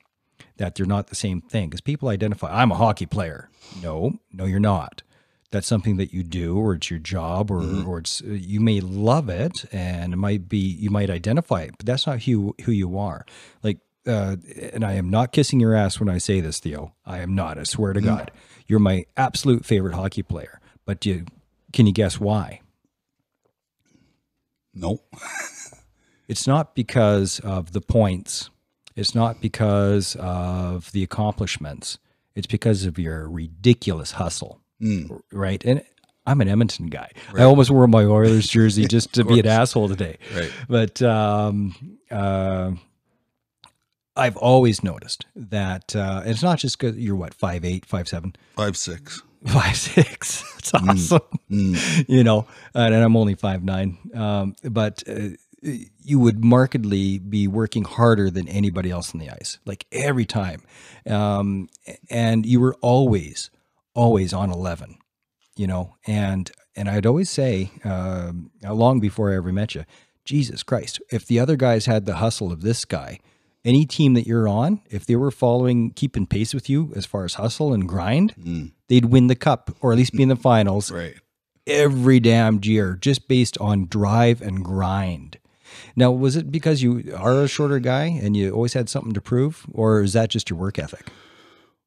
That they're not the same thing because people identify. I'm a hockey player. No, no, you're not. That's something that you do, or it's your job, or or it's you may love it, and it might be you might identify it, but that's not who who you are. Like, uh, and I am not kissing your ass when I say this, Theo. I am not. I swear to God, you're my absolute favorite hockey player. But you, can you guess why? No. (laughs) It's not because of the points. It's not because of the accomplishments. It's because of your ridiculous hustle, Mm. right? And I'm an Edmonton guy. I almost wore my Oilers jersey (laughs) just to be an asshole today. Right. But um, uh, I've always noticed that uh, it's not just because you're what five eight, five seven, Five six. five six. (laughs) It's awesome, Mm. you know. And I'm only five nine. Um, but uh, you would markedly be working harder than anybody else on the ice, like every time. Um, and you were always, always on eleven, you know. And and I'd always say, um, long before I ever met you, Jesus Christ, if the other guys had the hustle of this guy. Any team that you're on, if they were following, keeping pace with you as far as hustle and grind, Mm. they'd win the cup or at least be in the (laughs) finals Right. every damn year just based on drive and grind. Now, was it because you are a shorter guy and you always had something to prove, or is that just your work ethic?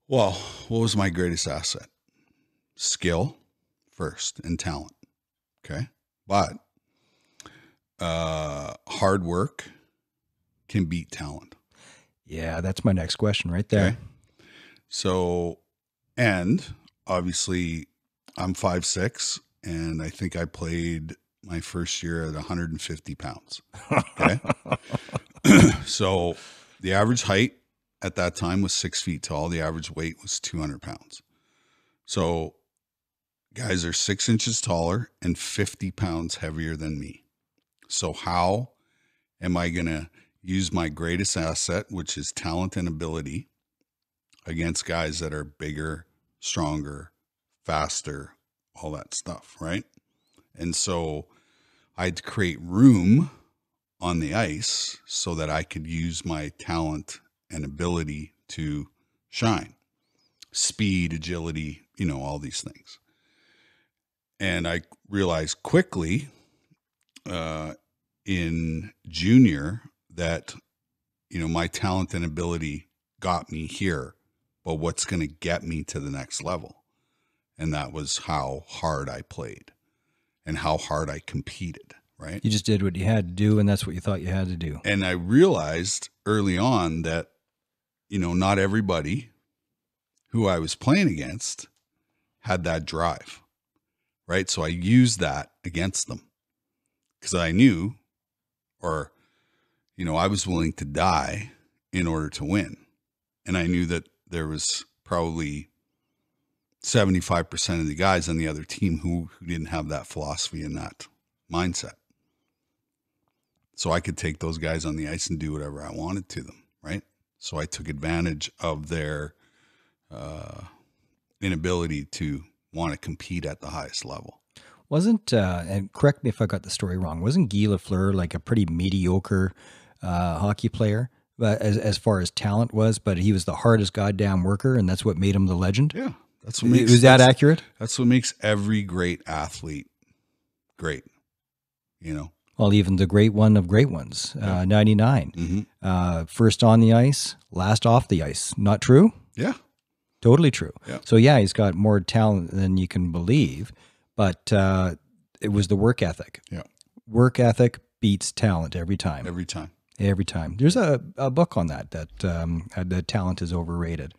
Well, what was my greatest asset? Skill first and talent. Okay. But uh hard work can beat talent. Yeah, that's my next question right there. Okay. So and obviously I'm five six and I think I played my first year at 150 pounds. Okay. (laughs) (clears throat) so the average height at that time was six feet tall. The average weight was 200 pounds. So guys are six inches taller and 50 pounds heavier than me. So how am I going to use my greatest asset, which is talent and ability, against guys that are bigger, stronger, faster, all that stuff, right? And so I'd create room on the ice so that I could use my talent and ability to shine. Speed, agility, you know, all these things. And I realized quickly uh, in junior that, you know, my talent and ability got me here, but what's going to get me to the next level? And that was how hard I played and how hard I competed, right? You just did what you had to do, and that's what you thought you had to do. And I realized early on that, you know, not everybody who I was playing against had that drive, right? So I used that against them because I knew, or, you know, I was willing to die in order to win. And I knew that there was probably 75% of the guys on the other team who, who didn't have that philosophy and that mindset. So I could take those guys on the ice and do whatever I wanted to them, right? So I took advantage of their uh, inability to want to compete at the highest level. Wasn't uh, and correct me if I got the story wrong. Wasn't Guy Lafleur like a pretty mediocre uh, hockey player, but as as far as talent was, but he was the hardest goddamn worker, and that's what made him the legend. Yeah, that's what makes Was that accurate? that's what makes every great athlete great. You know, Well, even the great one of great ones, uh, ninety nine, mm-hmm. uh, first on the ice, last off the ice. Not true. yeah, Totally true. Yeah. So yeah, he's got more talent than you can believe, but uh, it was the work ethic. Yeah. Work ethic beats talent every time. every time. Every time. There's a, a book on that that um, uh, that talent is overrated.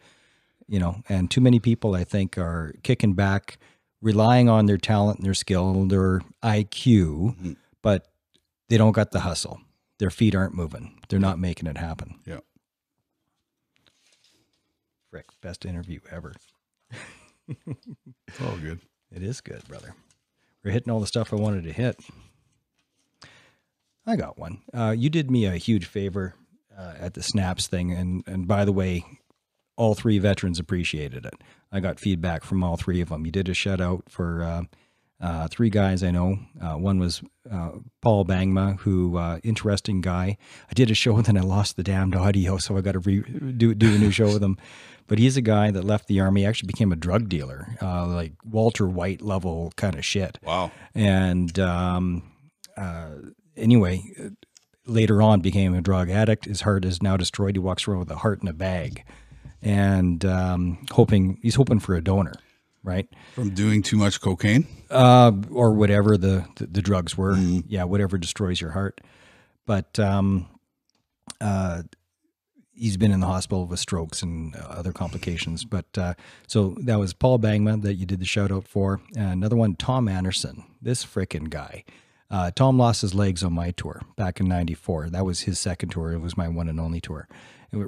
You know, and too many people I think are kicking back, relying on their talent and their skill and their IQ, Mhm. but they don't got the hustle. Their feet aren't moving. They're not making it happen. Yeah. Frick, best interview ever. It's all good. It is good, brother. We're hitting all the stuff I wanted to hit. I got one. Uh, you did me a huge favor uh, at the snaps thing, and and by the way, all three veterans appreciated it. I got feedback from all three of them. You did a shout out for uh, uh, three guys I know. Uh, one was uh, Paul Bangma, who uh, interesting guy. I did a show and then I lost the damned audio, so I got to re- do do a new show with him. But he's a guy that left the army, actually became a drug dealer, uh, like Walter White level kind of shit. Wow. And um, uh, anyway, later on became a drug addict. His heart is now destroyed. He walks around with a heart in a bag, and um, hoping he's hoping for a donor, right? From doing too much cocaine. uh, or whatever the, the, the drugs were. Yeah, whatever destroys your heart. But um, uh, he's been in the hospital with strokes and other complications. But uh, so that was Paul Bangman that you did the shout out for. And another one, Tom Anderson, this frickin' guy. Uh, Tom lost his legs on my tour back in '94. That was his second tour. It was my one and only tour.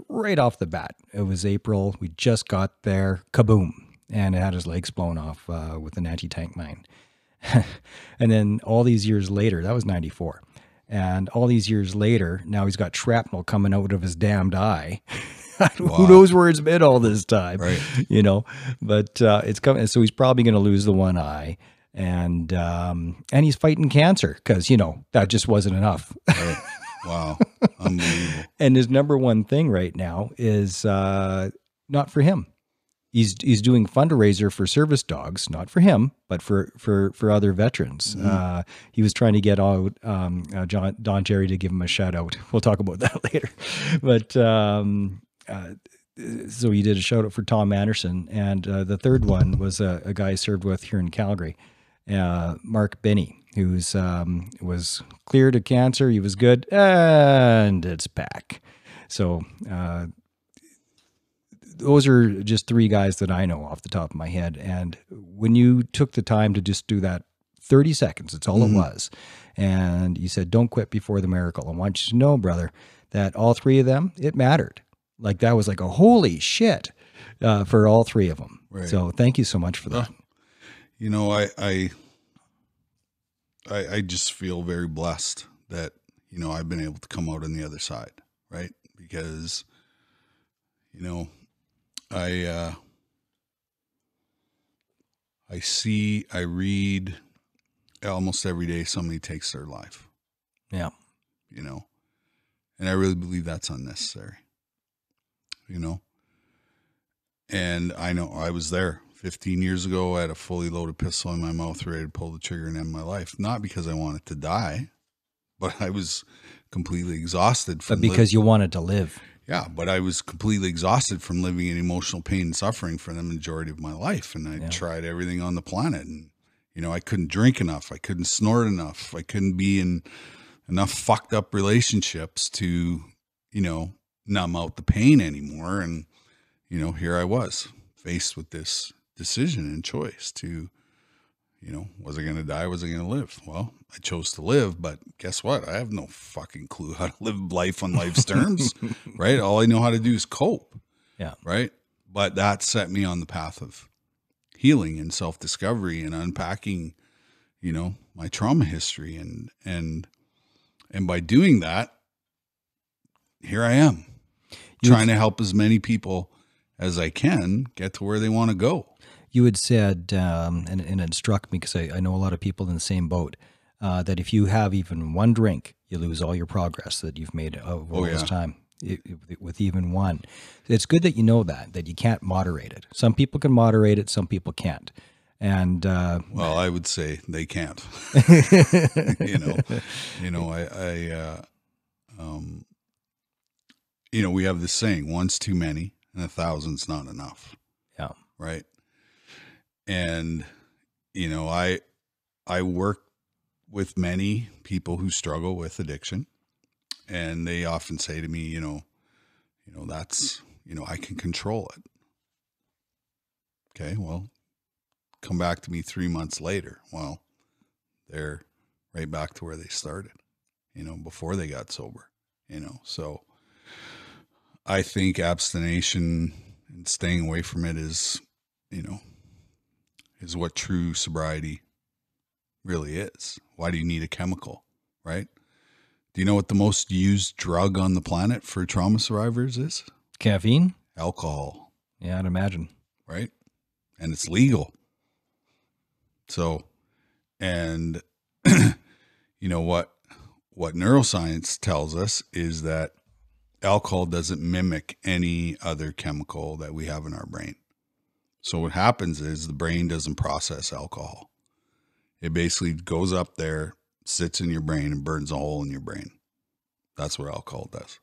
Right off the bat. It was April. We just got there. Kaboom! And it had his legs blown off uh, with an anti-tank mine. (laughs) and then all these years later, that was 94. And all these years later, now he's got shrapnel coming out of his damned eye. (laughs) Who knows where it's been all this time? Right. (laughs) You know, but uh, it's coming. So he's probably going to lose the one eye. And um, and he's fighting cancer because, you know, that just wasn't enough. Right. Wow. Unbelievable. (laughs) and his number one thing right now is uh, not for him. he's he's doing fundraiser for service dogs, not for him, but for for for other veterans. Mhm. Uh, he was trying to get out um, uh, John Don Jerry to give him a shout out. (laughs) We'll talk about that (laughs) later. But um, uh, so he did a shout out for Tom Anderson, and uh, the third one was a, a guy I served with here in Calgary, uh, Mark Benny, who's um, was cleared of cancer. He was good, and it's back. So uh, those are just three guys that I know off the top of my head. And when you took the time to just do that 30 seconds, it's all Mhm. it was. And you said, don't quit before the miracle. I want you to know, brother, that all three of them, it mattered. Like that was like a holy shit uh, for all three of them. Right. So thank you so much for that. you know, I, I, I, I just feel very blessed that you know I've been able to come out on the other side, right? Because, you know, I, uh, I see, I read almost every day somebody takes their life, Yeah. you know, and I really believe that's unnecessary, you know. And I know I was there 15 years ago. I had a fully loaded pistol in my mouth, ready to pull the trigger and end my life. Not because I wanted to die, but I was completely exhausted But from because you wanted to live. yeah, but I was completely exhausted from living in emotional pain and suffering for the majority of my life. And I Yeah. tried everything on the planet. And, you know, I couldn't drink enough. I couldn't snort enough. I couldn't be in enough fucked up relationships to, you know, numb out the pain anymore. And, you know, here I was faced with this decision and choice to, you know, was I going to die? Was I going to live? Well, I chose to live, but guess what? I have no fucking clue how to live life on life's (laughs) terms, right? All I know how to do is cope. Yeah. Right. But that set me on the path of healing and self discovery and unpacking, you know, my trauma history. And, and, and by doing that, here I am You- trying to help as many people as I can get to where they want to go. You had said, um, and, and it struck me because I, I know a lot of people in the same boat, uh, that if you have even one drink, you lose all your progress that you've made over all Oh, this time. i- i- with even one, it's good that you know that that you can't moderate it. Some people can moderate it, some people can't. And uh, Well, I would say they can't. (laughs) you know, you know, I, I, uh, um, you know, we have this saying: "One's too many, and a thousand's not enough." Yeah. Right. And you know, I, I work with many people who struggle with addiction, and they often say to me, you know, you know, that's, you know, I can control it. Okay, well, come back to me three months later. Well, they're right back to where they started, you know, before they got sober, you know. So I think abstination and staying away from it is, you know, is what true sobriety really is. Why do you need a chemical, right? Do you know what the most used drug on the planet for trauma survivors is? caffeine, Alcohol yeah, I'd imagine. right? And it's legal. So, and (clears throat) you know what what neuroscience tells us is that alcohol doesn't mimic any other chemical that we have in our brain. So what happens is the brain doesn't process alcohol. It basically goes up there, sits in your brain and burns a hole in your brain. That's what alcohol does.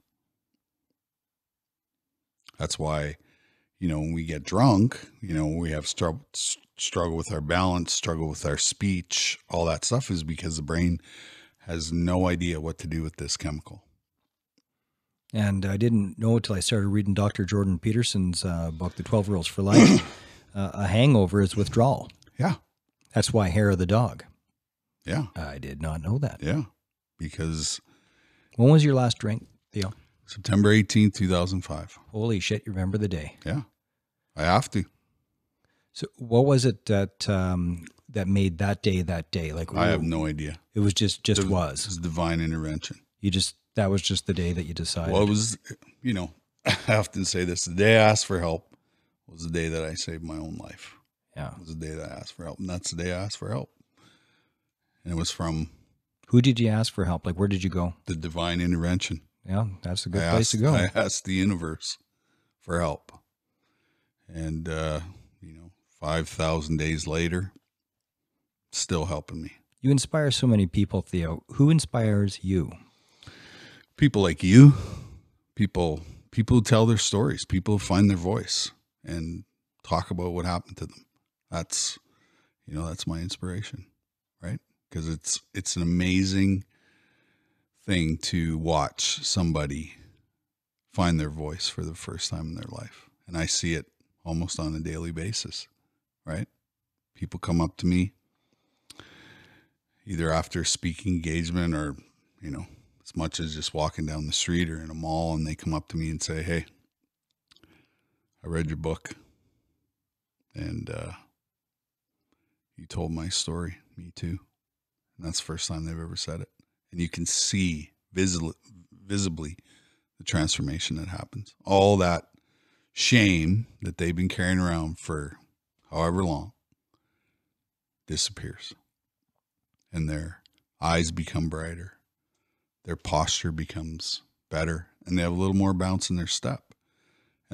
That's why you know, when we get drunk, you know, we have str- struggle with our balance, struggle with our speech, all that stuff is because the brain has no idea what to do with this chemical. And I didn't know until I started reading Dr. Jordan Peterson's uh, book, The 12 Rules for Life. (clears throat) uh, a hangover is withdrawal. Yeah. That's why hair of the dog. Yeah. I did not know that. Yeah. Because When was your last drink, Theo? September 18th, 2005. Holy shit, you remember the day. Yeah. I have to. So what was it that um, that made that day that day? Like I have no idea. It was just just It was. was divine intervention. You just that was just the day that you decided. Well, it was, you know, (laughs) I often say this the day I asked for help was the day that I saved my own life. yeah. It was the day that I asked for help. And that's the day I asked for help. And it was from Who did you ask for help? Like where did you go? the divine intervention. Yeah, that's a good I place to go. (laughs) I asked the universe for help. and uh, you know, five thousand days later, still helping me. You inspire so many people, Theo. Who inspires you? People like you, people people who tell their stories, people who find their voice and talk about what happened to them. That's you know, that's my inspiration, right? Because it's it's an amazing thing to watch somebody find their voice for the first time in their life. And I see it almost on a daily basis, right? People come up to me either after a speaking engagement or, you know, as much as just walking down the street or in a mall and they come up to me and say, Hey, I read your book and uh, you told my story. Me too. And that's the first time they've ever said it. And you can see visibly, visibly the transformation that happens. All that shame that they've been carrying around for however long disappears. And their eyes become brighter. Their posture becomes better. And they have a little more bounce in their step.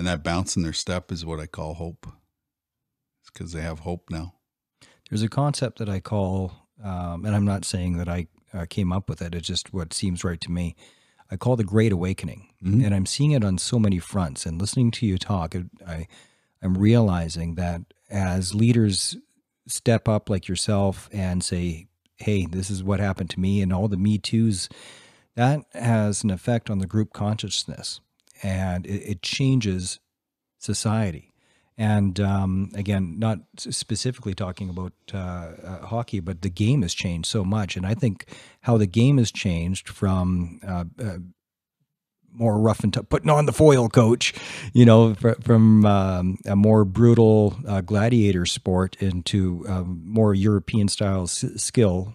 And that bounce in their step is what I call hope. It's because they have hope now. There's a concept that I call, um, and I'm not saying that I uh, came up with it. It's just what seems right to me. I call the Great Awakening, Mhm. and I'm seeing it on so many fronts. And listening to you talk, I, I'm realizing that as leaders step up like yourself and say, "Hey, this is what happened to me," and all the Me Too's, that has an effect on the group consciousness, and it, it changes society. And um, again, not specifically talking about uh, uh, hockey, but the game has changed so much. And I think how the game has changed from uh, uh, more rough and tough, putting on the foil coach, you know, fr- from um, a more brutal uh, gladiator sport into um, more European style s- skill.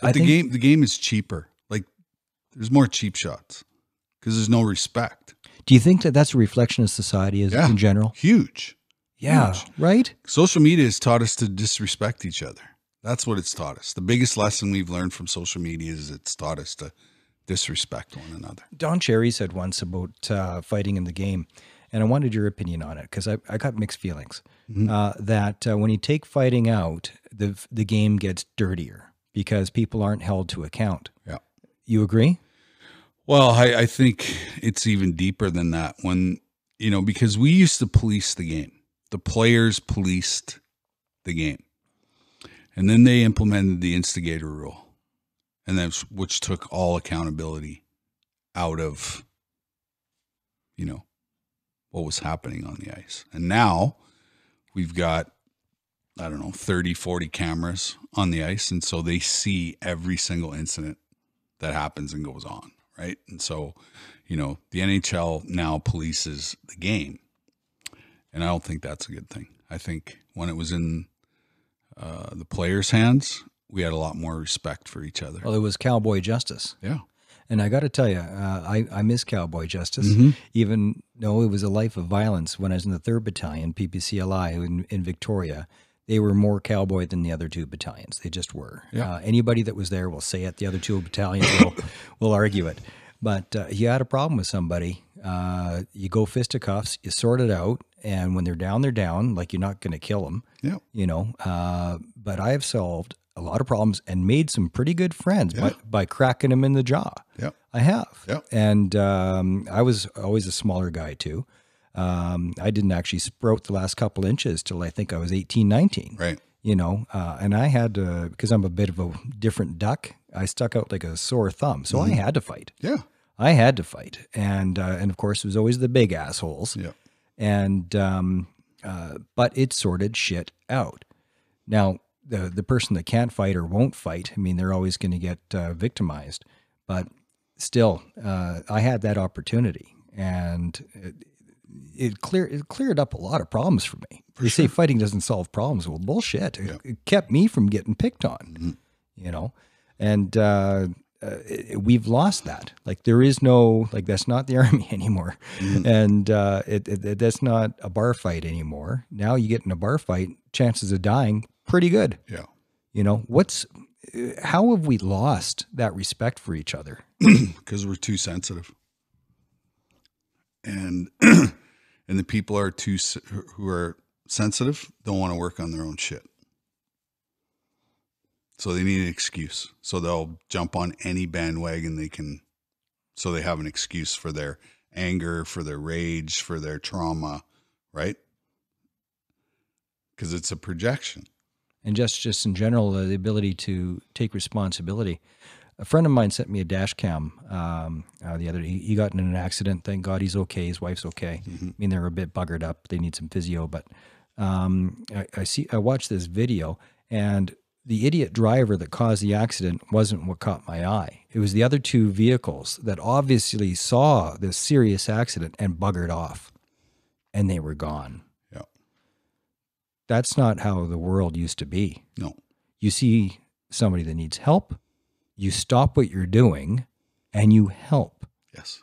But I the think- game the game is cheaper. Like there's more cheap shots because there's no respect. Do you think that that's a reflection of society as Yeah. in general? Huge. Yeah, Huge. right. Social media has taught us to disrespect each other. That's what it's taught us. The biggest lesson we've learned from social media is it's taught us to disrespect one another. Don Cherry said once about uh, fighting in the game, and I wanted your opinion on it because I, I got mixed feelings. Mhm. Uh, that uh, when you take fighting out, the the game gets dirtier because people aren't held to account. Yeah. You agree? Well, I, I think it's even deeper than that. When you know, because we used to police the game. The players policed the game. And then they implemented the instigator rule. And that's which took all accountability out of you know what was happening on the ice. And now we've got I don't know, 30, 40 cameras on the ice and so they see every single incident that happens and goes on, right? And so, you know, the NHL now polices the game. And I don't think that's a good thing. I think when it was in uh, the players' hands, we had a lot more respect for each other. Well, it was cowboy justice, yeah. and I got to tell you, uh, I I miss cowboy justice. Mhm. Even though it was a life of violence when I was in the third battalion, PPCLI in, in Victoria. They were more cowboy than the other two battalions. They just were. Yeah. Uh, anybody that was there will say it. The other two battalions will (laughs) will argue it. But uh, you had a problem with somebody, uh, you go fisticuffs, you sort it out, and when they're down, they're down. Like you're not going to kill them, Yeah. you know. Uh, but I have solved a lot of problems and made some pretty good friends by, Yeah. by cracking them in the jaw. Yeah. I have. Yeah. And um, I was always a smaller guy too. Um, I didn't actually sprout the last couple inches till I think I was 18, 19 Right. you know, uh, and I had to, because I'm a bit of a different duck, I stuck out like a sore thumb. So I had to fight. Yeah. I had to fight. And, uh, and of course, it was always the big assholes. Yeah. And, um, uh, but it sorted shit out. Now, the, the person that can't fight or won't fight, I mean, they're always going to get uh, victimized. But still, uh, I had that opportunity. And it, it clear it cleared up a lot of problems for me. they say fighting doesn't solve problems. Well, bullshit. It, Yeah. it kept me from getting picked on. Mhm. You know, and uh, uh, we've lost that. Like there is no like that's not the (laughs) army anymore, Mhm. and uh, it, it, it- that's not a bar fight anymore. Now you get in a bar fight, chances of dying pretty good. Yeah. You know what's how have we lost that respect for each other? (clears throat) because we're too sensitive. And (clears throat) and the people are too who are sensitive don't want to work on their own shit. So they need an excuse. So they'll jump on any bandwagon they can so they have an excuse for their anger, for their rage, for their trauma, right? Cuz it's a projection. and just just in general the ability to take responsibility a friend of mine sent me a dash cam um, uh, the other day he, he got in an accident thank god he's okay his wife's okay. I mean they're a bit buggered up they need some physio but um, I, I see i watched this video and the idiot driver that caused the accident wasn't what caught my eye. It was the other two vehicles that obviously saw this serious accident and buggered off and they were gone. Yeah. that's not how the world used to be. No. you see somebody that needs help, you stop what you're doing and you help. Yes.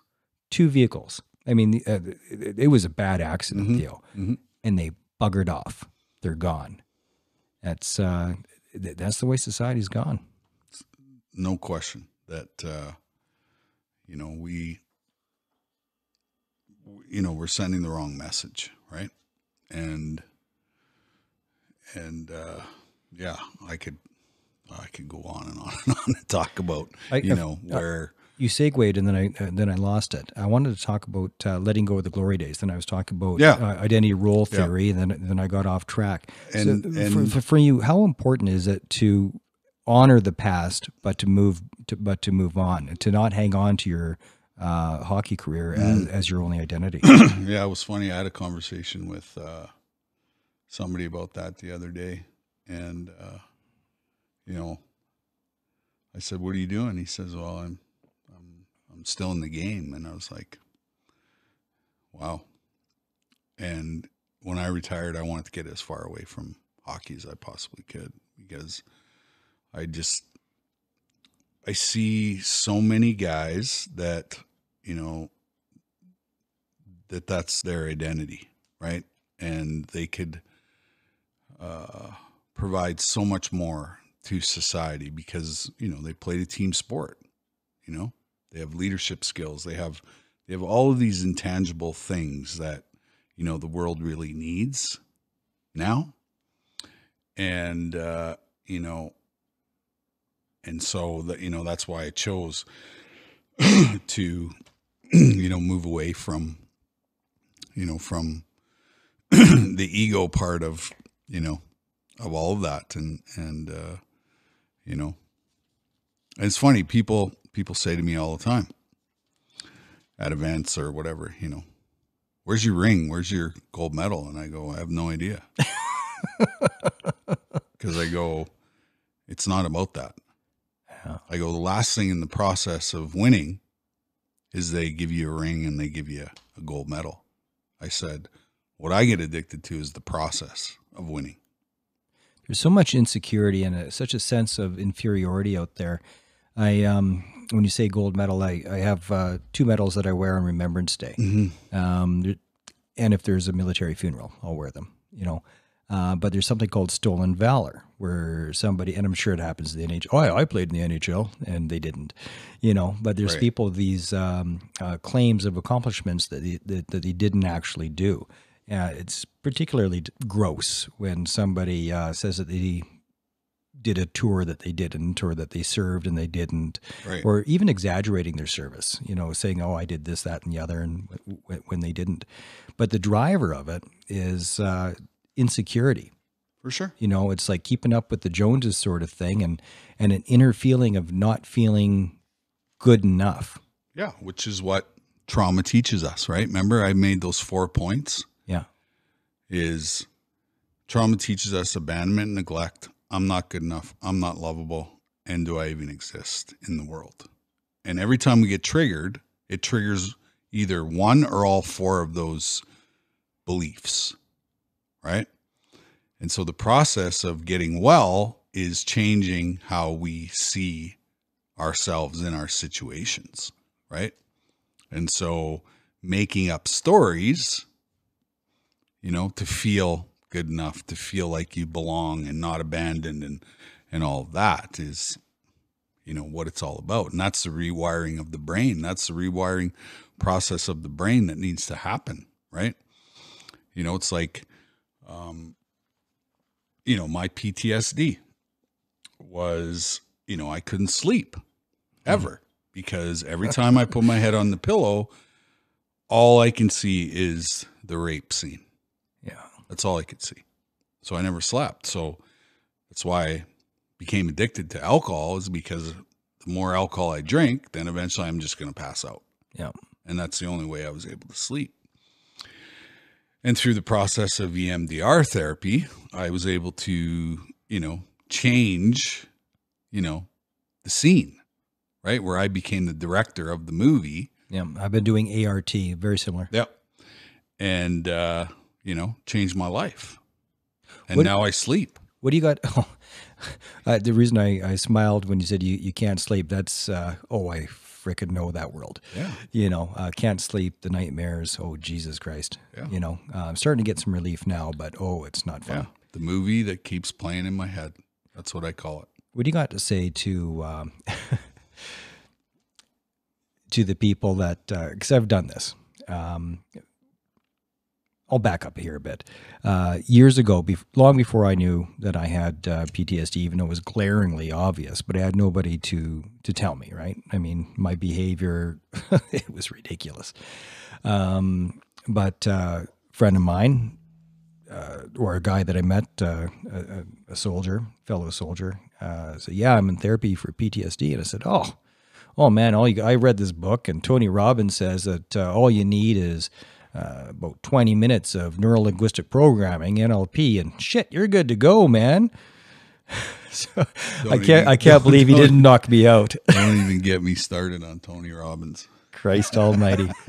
Two vehicles. I mean, uh, it, it was a bad accident, Mhm. Theo, Mhm. and they buggered off. They're gone. That's uh, th- that's the way society's gone. no question that uh, you know we you know we're sending the wrong message right and and uh, yeah i could i could go on and on (laughs) and on and talk about I- you know uh, where You segued, and then I uh, then I lost it. I wanted to talk about uh, letting go of the glory days. Then I was talking about Yeah. uh, identity role Yeah. theory, and then then I got off track. And- so and- for, for, for you, how important is it to honor the past, but to move to, but to move on, and to not hang on to your uh, hockey career as, as your only identity? (clears throat) yeah, it was funny. I had a conversation with uh, somebody about that the other day, and uh, you know, I said, "What are you doing?" He says, "Well, I'm, I'm, I'm still in the game," and I was like, "Wow." And when I retired, I wanted to get as far away from hockey as I possibly could because I just I see so many guys that you know that that's their identity, right? And they could uh, provide so much more to society because you know they played a team sport. You know, they have leadership skills. They have they have all of these intangible things that you know the world really needs now. And uh, you know, and so that you know that's why I chose (clears throat) to (clears throat) you know move away from you know from (clears throat) the ego part of you know of all of that and and uh you know? And it's funny people people say to me all the time at events or whatever you know where's your ring? Where's your gold medal? And i go i have no idea. (laughs) Because i go it's not about that. Yeah. i go the last thing in the process of winning is they give you a ring and they give you a gold medal. I said what i get addicted to is the process of winning There's so much insecurity and a, such a sense of inferiority out there. I, um, when you say gold medal, I, I have uh, two medals that I wear on Remembrance Day. Um, and if there's a military funeral, I'll wear them. You know, uh, but there's something called stolen valor, where somebody, and I'm sure it happens in the NHL. Oh, I, I played in the NHL, and they didn't. You know, but there's Right. people these um, uh, claims of accomplishments that they, that, that they didn't actually do. Uh, it's particularly gross when somebody uh, says that they did a tour that they didn't, or that they served and they didn't, right or even exaggerating their service, you know, saying, "Oh, I did this, that, and the other," and w- w- when they didn't. But the driver of it is uh, insecurity. for sure You know, it's like keeping up with the Joneses sort of thing, and and an inner feeling of not feeling good enough. yeah which is what trauma teaches us right remember i made those four points Yeah, is trauma teaches us abandonment, neglect. I'm not good enough. I'm not lovable. And do I even exist in the world? And every time we get triggered, it triggers either one or all four of those beliefs, right? And so the process of getting well is changing how we see ourselves in our situations, right? And so making up stories you know, to feel good enough, to feel like you belong and not abandoned and and all that is you know what it's all about. And that's the rewiring of the brain. That's the rewiring process of the brain that needs to happen, right? You know, it's like, um, you know, my PTSD was, you know, I couldn't sleep ever because every time I put my head on the pillow, all I can see is the rape scene. That's all I could see. So I never slept. So that's why I became addicted to alcohol is because the more alcohol I drink, then eventually I'm just going to pass out. Yeah. And that's the only way I was able to sleep. And through the process of EMDR therapy, I was able to, you know, change, you know, the scene, right? Where I became the director of the movie. Yeah. I've been doing ART, very similar. Yep. And, uh, you know, changed my life. And What- now I sleep. What do you got? (laughs) Oh, uh, the reason I, I smiled when you said you, you can't sleep, that's, uh, oh, I frickin' know that world. Yeah. You know, uh, can't sleep, the nightmares. Oh, Jesus Christ. Yeah. You know, uh, I'm starting to get some relief now, but oh, it's not fun. Yeah. The movie that keeps playing in my head. That's what I call it. What do you got to say to um, (laughs) to the people that because I've done this. Um, I'll back up here a bit. Uh, years ago, bef- long before I knew that I had uh, PTSD, even though it was glaringly obvious, but I had nobody to to tell me. Right? I mean, my behavior (laughs) it was ridiculous. Um, but uh, friend of mine, uh, or a guy that I met, uh, a, a- soldier, fellow soldier, uh, said, "Yeah, I'm in therapy for PTSD." And I said, "Oh, oh man, all you, I read this book, and Tony Robbins says that all you need is uh, about 20 minutes of neuro linguistic programming, NLP, and shit, you're good to go, man." (laughs) so I can't, even- I can't believe he didn't knock me out. (laughs) Don't even get me started on Tony Robbins. Christ Almighty. (laughs)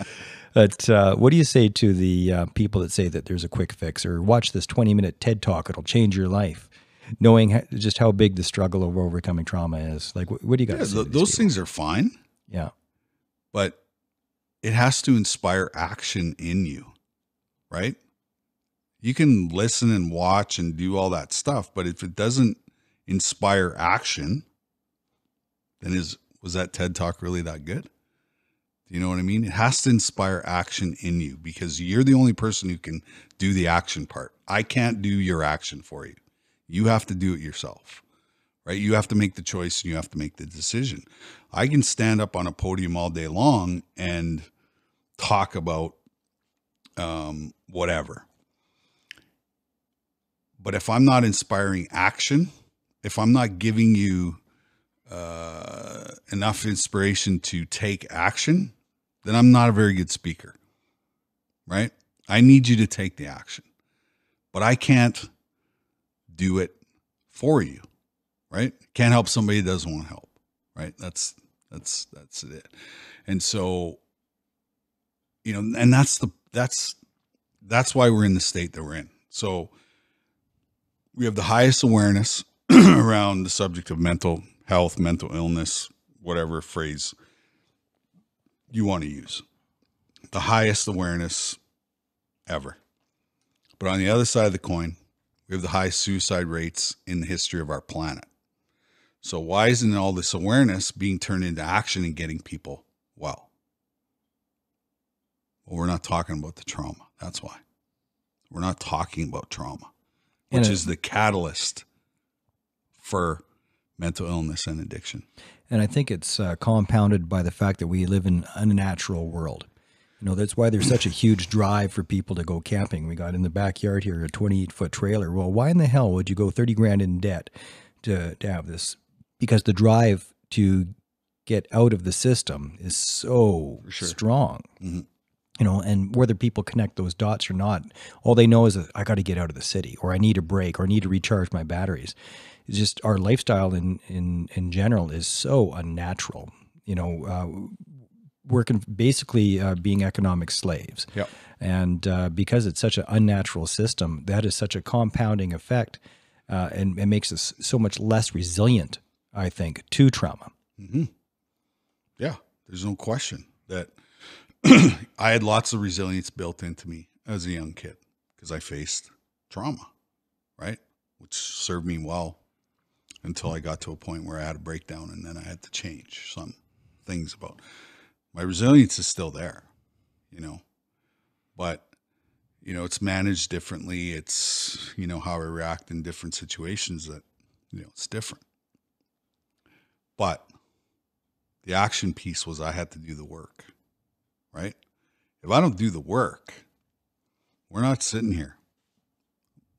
But uh, what do you say to the uh, people that say that there's a quick fix or watch this 20 minute TED talk, it'll change your life, knowing just how big the struggle of overcoming trauma is? Like, what, what do you got Yeah, th- those people? things are fine, Yeah. but it has to inspire action in you, right? You can listen and watch and do all that stuff, but if it doesn't inspire action, then is was that TED talk really that good? Do you know what I mean? It has to inspire action in you because you're the only person who can do the action part. I can't do your action for you. You have to do it yourself. Right? You have to make the choice and you have to make the decision. I can stand up on a podium all day long and talk about um, whatever. But if I'm not inspiring action, if I'm not giving you uh, enough inspiration to take action, then I'm not a very good speaker. Right? I need you to take the action, but I can't do it for you. Right? Can't help somebody doesn't want to help. Right? That's that's that's it. And so, you know, and that's the that's that's why we're in the state that we're in. So we have the highest awareness (clears throat) around the subject of mental health, mental illness, whatever phrase you want to use. The highest awareness ever. But on the other side of the coin, we have the highest suicide rates in the history of our planet. So why isn't all this awareness being turned into action and getting people well? Well, we're not talking about the trauma. That's why. We're not talking about trauma, which it- is the catalyst for mental illness and addiction. And I think it's uh, compounded by the fact that we live in an unnatural world. You know, that's why there's such a huge drive for people to go camping. We got in the backyard here a 28 foot trailer. Well, why in the hell would you go 30 grand in debt to, to have this? Because the drive to get out of the system is so sure. strong. Mhm. You know, and whether people connect those dots or not, all they know is that I got to get out of the city, or I need a break, or I need to recharge my batteries. It's just our lifestyle in in in general is so unnatural. You know, uh, working basically uh, being economic slaves. Yep. And uh, because it's such an unnatural system, that is such a compounding effect, uh, and it makes us so much less resilient. I think to trauma. Mm-hmm. Yeah, there's no question that (clears throat) I had lots of resilience built into me as a young kid because I faced trauma, right? Which served me well until I got to a point where I had a breakdown and then I had to change some things about my resilience is still there, you know. But you know, it's managed differently. It's, you know, how I react in different situations that, you know, it's different. But the action piece was I had to do the work, right? If I don't do the work, we're not sitting here.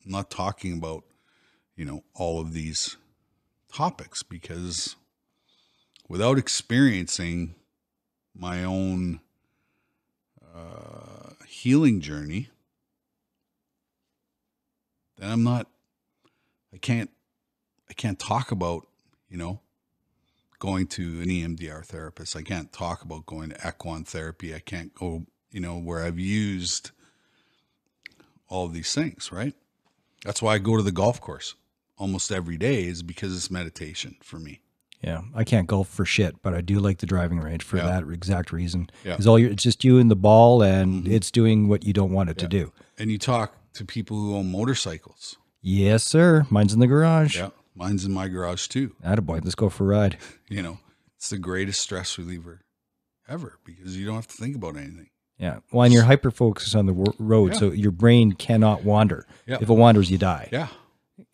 I'm not talking about, you know, all of these topics because without experiencing my own uh, healing journey, then I'm not, I can't, I can't talk about, you know, going to an EMDR therapist. I can't talk about going to equine therapy. I can't go, you know, where I've used all of these things, right? That's why I go to the golf course almost every day is because it's meditation for me. Yeah, I can't golf for shit, but I do like the driving range for Yeah. that exact reason. Yeah. Because all you it's just you and the ball, and Mhm. it's doing what you don't want it to do. And you talk to people who own motorcycles. Yes, sir. Mine's in the garage. Yeah. Mine's in my garage too. Attaboy, let's go for a ride. (laughs) You know, it's the greatest stress reliever ever because you don't have to think about anything. Yeah. Well, and you're hyper focused on the road, Yeah. so your brain cannot wander. Yeah. If it wanders, you die. Yeah.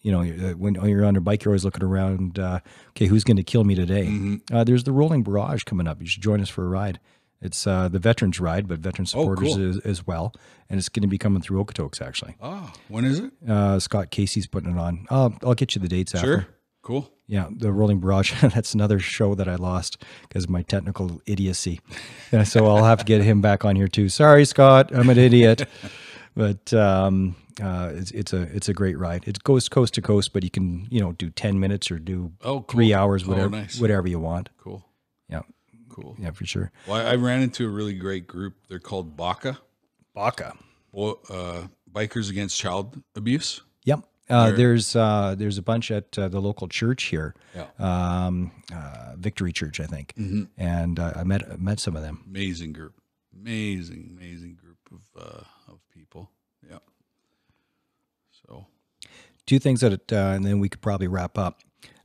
You know, uh, when you're on your bike, you're always looking around. Uh, okay, who's going to kill me today? Mhm. Uh, there's the Rolling Barrage coming up. You should join us for a ride. It's uh, the veterans ride, but veteran Oh, supporters cool. as, well, and it's going to be coming through Okotoks actually. Ah, when is it? Uh, Scott Casey's putting it on. Uh, I'll get you the dates after. Sure. Cool. Yeah, the Rolling Barrage. (laughs) that's another show that I lost because of my technical idiocy. Yeah, (laughs) so I'll have to get him back on here too. Sorry, Scott, I'm an idiot. (laughs) but um, uh, it's, it's a it's a great ride. It goes coast to coast, but you can you know do ten minutes or do Oh, cool. three hours, Oh, whatever nice. whatever you want. Cool. Yeah, Cool. yeah, for sure. Well, I I ran into a really great group. They're called BACA, Baca. Uh, Bikers Against Child Abuse. Yep. Uh, there's uh, there's a bunch at uh, the local church here, Yeah. um, uh, Victory Church, I think, Mm-hmm. and uh, I met met some of them. Amazing group. Amazing, amazing group of uh, of people. Yeah. So two things that, it, uh, and then we could probably wrap up.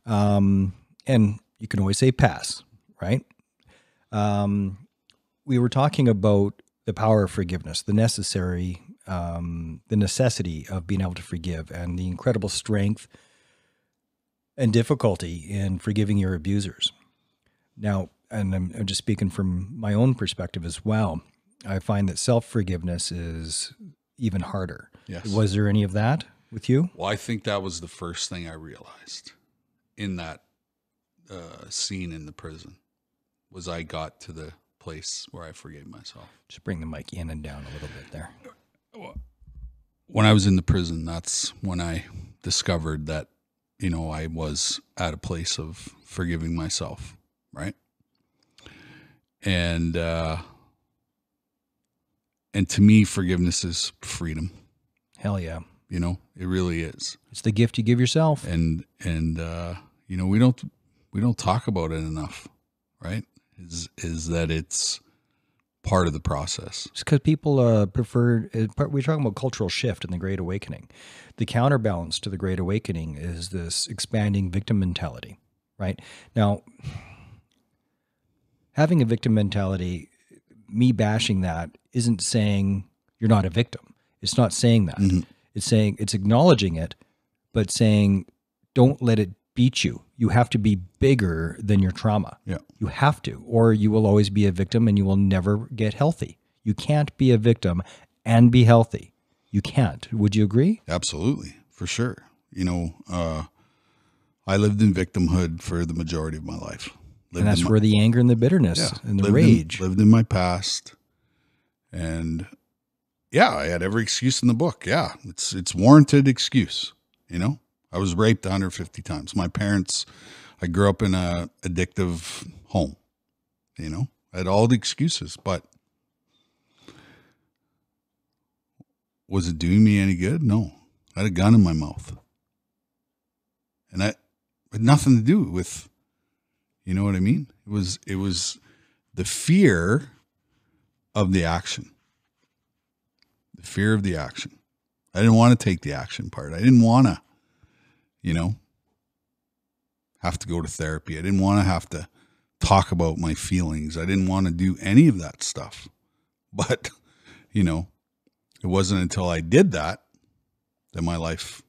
Um, and you can always say pass, right? Um, we were talking about the power of forgiveness, the necessary, um, the necessity of being able to forgive, and the incredible strength and difficulty in forgiving your abusers. Now, and I'm, I'm just speaking from my own perspective as well. I find that self forgiveness is even harder. yes. Was there any of that with you? Well, I think that was the first thing I realized in that uh, scene in the prison was I got to the place where I forgave myself. Just bring the mic in and down a little bit there. When I was in the prison, that's when I discovered that, you know, I was at a place of forgiving myself, right? And uh and to me forgiveness is freedom, Hell yeah. you know? It really is. It's the gift you give yourself. and and uh you know we don't we don't talk about it enough right is is that it's part of the process Just because people uh, prefer, we're talking about cultural shift in the Great Awakening. The counterbalance to the Great Awakening is this expanding victim mentality, right? Now, having a victim mentality, me bashing that isn't saying you're not a victim. It's not saying that. Mhm. It's saying, it's acknowledging it, but saying, don't let it beat you. You have to be bigger than your trauma. yeah You have to, or you will always be a victim and you will never get healthy. You can't be a victim and be healthy. You can't. Would you agree? absolutely for sure you know uh i lived in victimhood for the majority of my life lived and that's my, where the anger and the bitterness yeah, and the lived in- rage. lived in my past and yeah i had every excuse in the book yeah it's it's warranted excuse you know i was raped 150 times my parents i grew up in a addictive home you know i had all the excuses but was it doing me any good no i had a gun in my mouth and I had nothing to do with you know what i mean it was it was the fear of the action. The fear of the action. I didn't want to take the action part. I didn't want to, you know, have to go to therapy. I didn't want to have to talk about my feelings. I didn't want to do any of that stuff. (laughs) But, you know, it wasn't until I did that that my life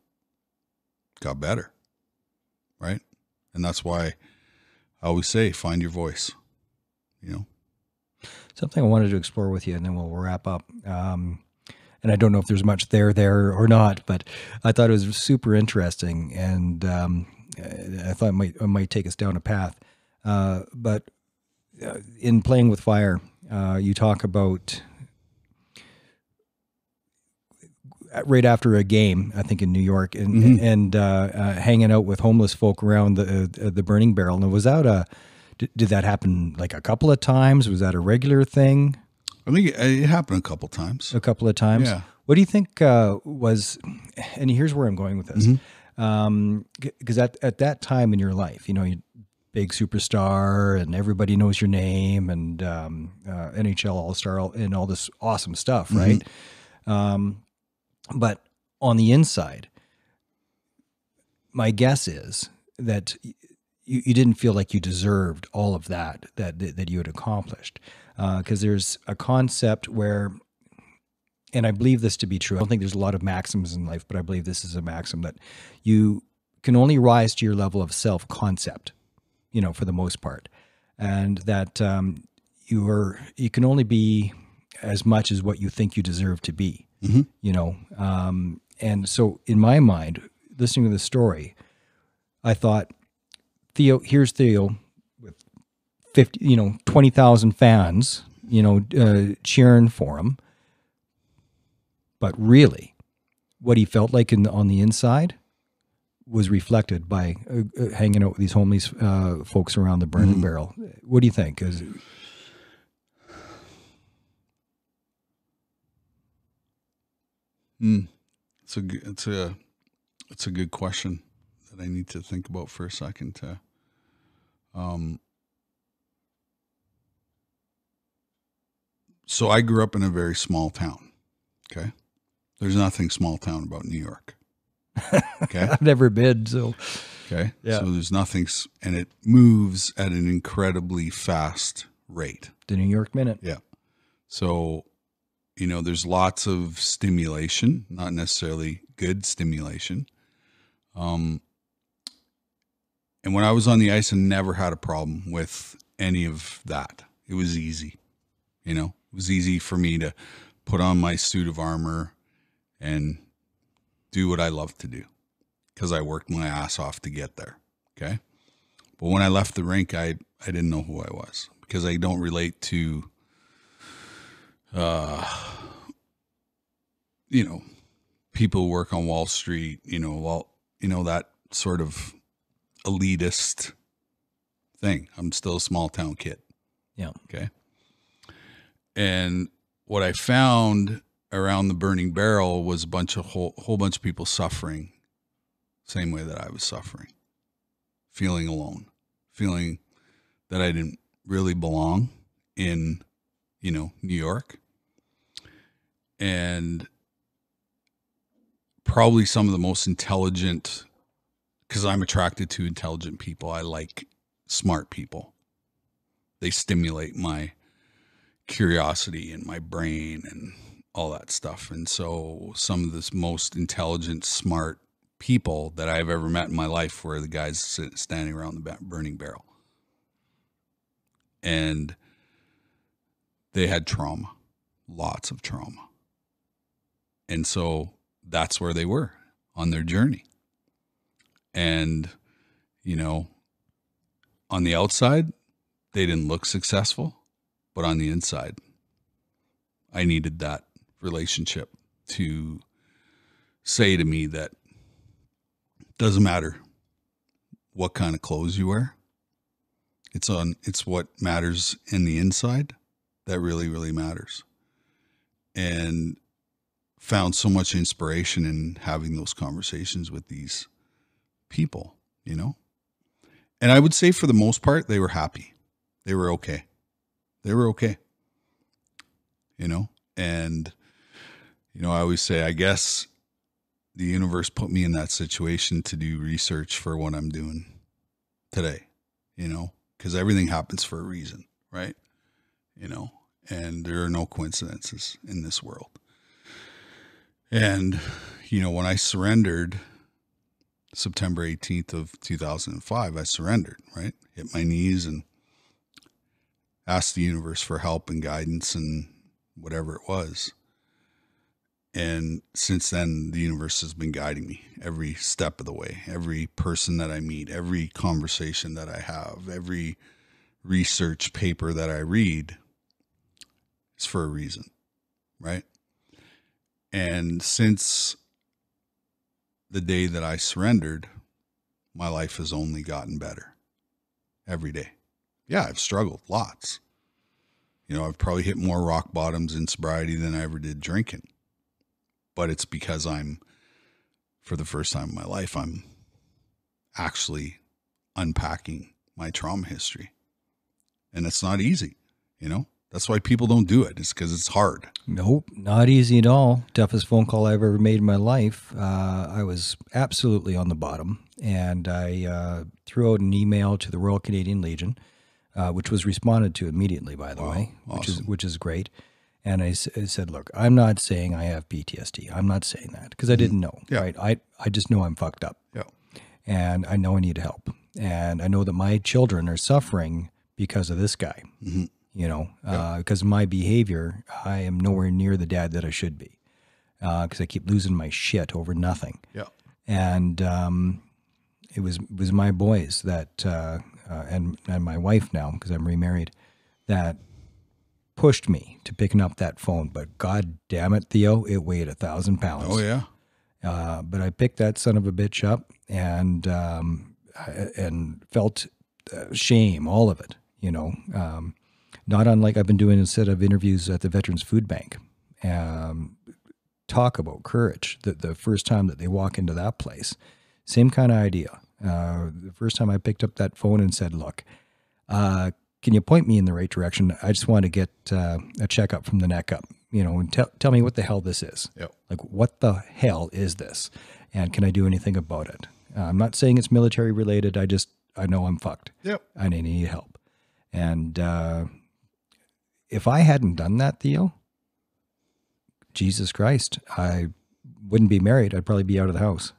got better. Right? And that's why I always say find your voice. You know. Something I wanted to explore with you, and then we'll wrap up. Um, and I don't know if there's much there there or not, but I thought it was super interesting, and um, I thought it might it might take us down a path. Uh, but uh, in playing with fire, uh, you talk about right after a game, I think in New York, and Mhm. and uh, uh, hanging out with homeless folk around the uh, the burning barrel. And was that a did, did that happen like a couple of times? Was that a regular thing? I think it, it happened a couple times. A couple of times. Yeah. What do you think uh, was? And here's where I'm going with this, Mm-hmm. because at at that time in your life, you know, you big superstar and everybody knows your name and um, uh, NHL All Star and all this awesome stuff, Mm-hmm. right? Um, but on the inside, my guess is that y- you, you didn't feel like you deserved all of that that, that you had accomplished because there's a concept where and I believe this to be true. I don't think there's a lot of maxims in life, but I believe this is a maxim that you can only rise to your level of self concept, you know, for the most part, and that um, you are you can only be as much as what you think you deserve to be, Mhm. you know. Um, and so, in my mind, listening to the story, I thought, Theo, here's Theo 50, you know, 20,000 fans, you know, uh, cheering for him. But really, what he felt like in, on the inside was reflected by uh, uh, hanging out with these homeless uh, folks around the burning mm. barrel. What do you think? Is Mm. It's a it's a it's a good question that I need to think about for a second. To, um, so I grew up in a very small town. Okay, there's nothing small town about New York. Okay, (laughs) I've never been, so okay. Yeah. So there's nothing, and it moves at an incredibly fast rate. the New York Minute. Yeah. So, you know, there's lots of stimulation, not necessarily good stimulation. Um, and when I was on the ice, I never had a problem with any of that. It was easy. You know, it was easy for me to put on my suit of armor and do what I love to do because I worked my ass off to get there. Okay. But when I left the rink, I, I didn't know who I was because I don't relate to, uh, you know, people who work on Wall Street, you know, well, you know, that sort of elitist thing. I'm still a small town kid. Yeah. Okay. And what I found around the burning barrel was a bunch of whole, whole bunch of people suffering same way that I was suffering, feeling alone, feeling that I didn't really belong in, you know, New York. And probably some of the most intelligent, because I'm attracted to intelligent people. I like smart people. They stimulate my curiosity and my brain and all that stuff. And so some of the most intelligent, smart people that I've ever met in my life were the guys standing around the burning barrel. And they had trauma, lots of trauma. And so that's where they were on their journey. And, you know, on the outside, they didn't look successful, but on the inside, I needed that relationship to say to me that doesn't matter what kind of clothes you wear. It's on it's what matters in the inside that really really matters. And found so much inspiration in having those conversations with these people, you know? And I would say for the most part they were happy. They were okay. They were okay. You know? And you know, I always say I guess the universe put me in that situation to do research for what I'm doing today, you know, because everything happens for a reason, right? You know, and there are no coincidences in this world. And, you know, when I surrendered September 18th of 2005, I surrendered, right? Hit my knees and asked the universe for help and guidance and whatever it was. And since then, the universe has been guiding me every step of the way. Every person that I meet, every conversation that I have, every research paper that I read is for a reason, right? And since the day that I surrendered, my life has only gotten better every day. Yeah, I've struggled lots. You know, I've probably hit more rock bottoms in sobriety than I ever did drinking but it's because I'm, for the first time in my life, I'm actually unpacking my trauma history. And it's not easy, you know? That's why people don't do it. It's because it's hard. Nope, not easy at all. Toughest phone call I've ever made in my life. Uh, I was absolutely on the bottom, and I uh, threw out an email to the Royal Canadian Legion, uh, which was responded to immediately, by the Wow, way, which is which is great. And I said, look, I'm not saying I have PTSD. I'm not saying that because I didn't know. Mm-hmm. Yeah. Right? I I just know I'm fucked up Yeah. and I know I need help. And I know that my children are suffering because of this guy, Mhm. you know, because of my behavior. I am nowhere near the dad that I should be because I keep losing my shit over nothing. Yeah. And um, it was it was my boys that uh, uh, and and my wife now because I'm remarried that pushed me to picking up that phone. But god damn it, Theo, it weighed a thousand pounds. Oh, yeah. Uh, but I picked that son of a bitch up and um, and felt uh, shame, all of it. You know, um, not unlike I've been doing a set of interviews at the Veterans Food Bank. Um, talk about courage. The the first time that they walk into that place, same kind of idea. Uh, the first time I picked up that phone and said, "Look, uh, can you point me in the right direction? I just want to get uh, a checkup from the neck up. You know, and tell tell me what the hell this is." Yeah. Like, what the hell is this? And can I do anything about it? Uh, I'm not saying it's military related. I just, I know I'm fucked. Yep. I need, need help. And uh, if I hadn't done that, Theo, Jesus Christ, I wouldn't be married. I'd probably be out of the house.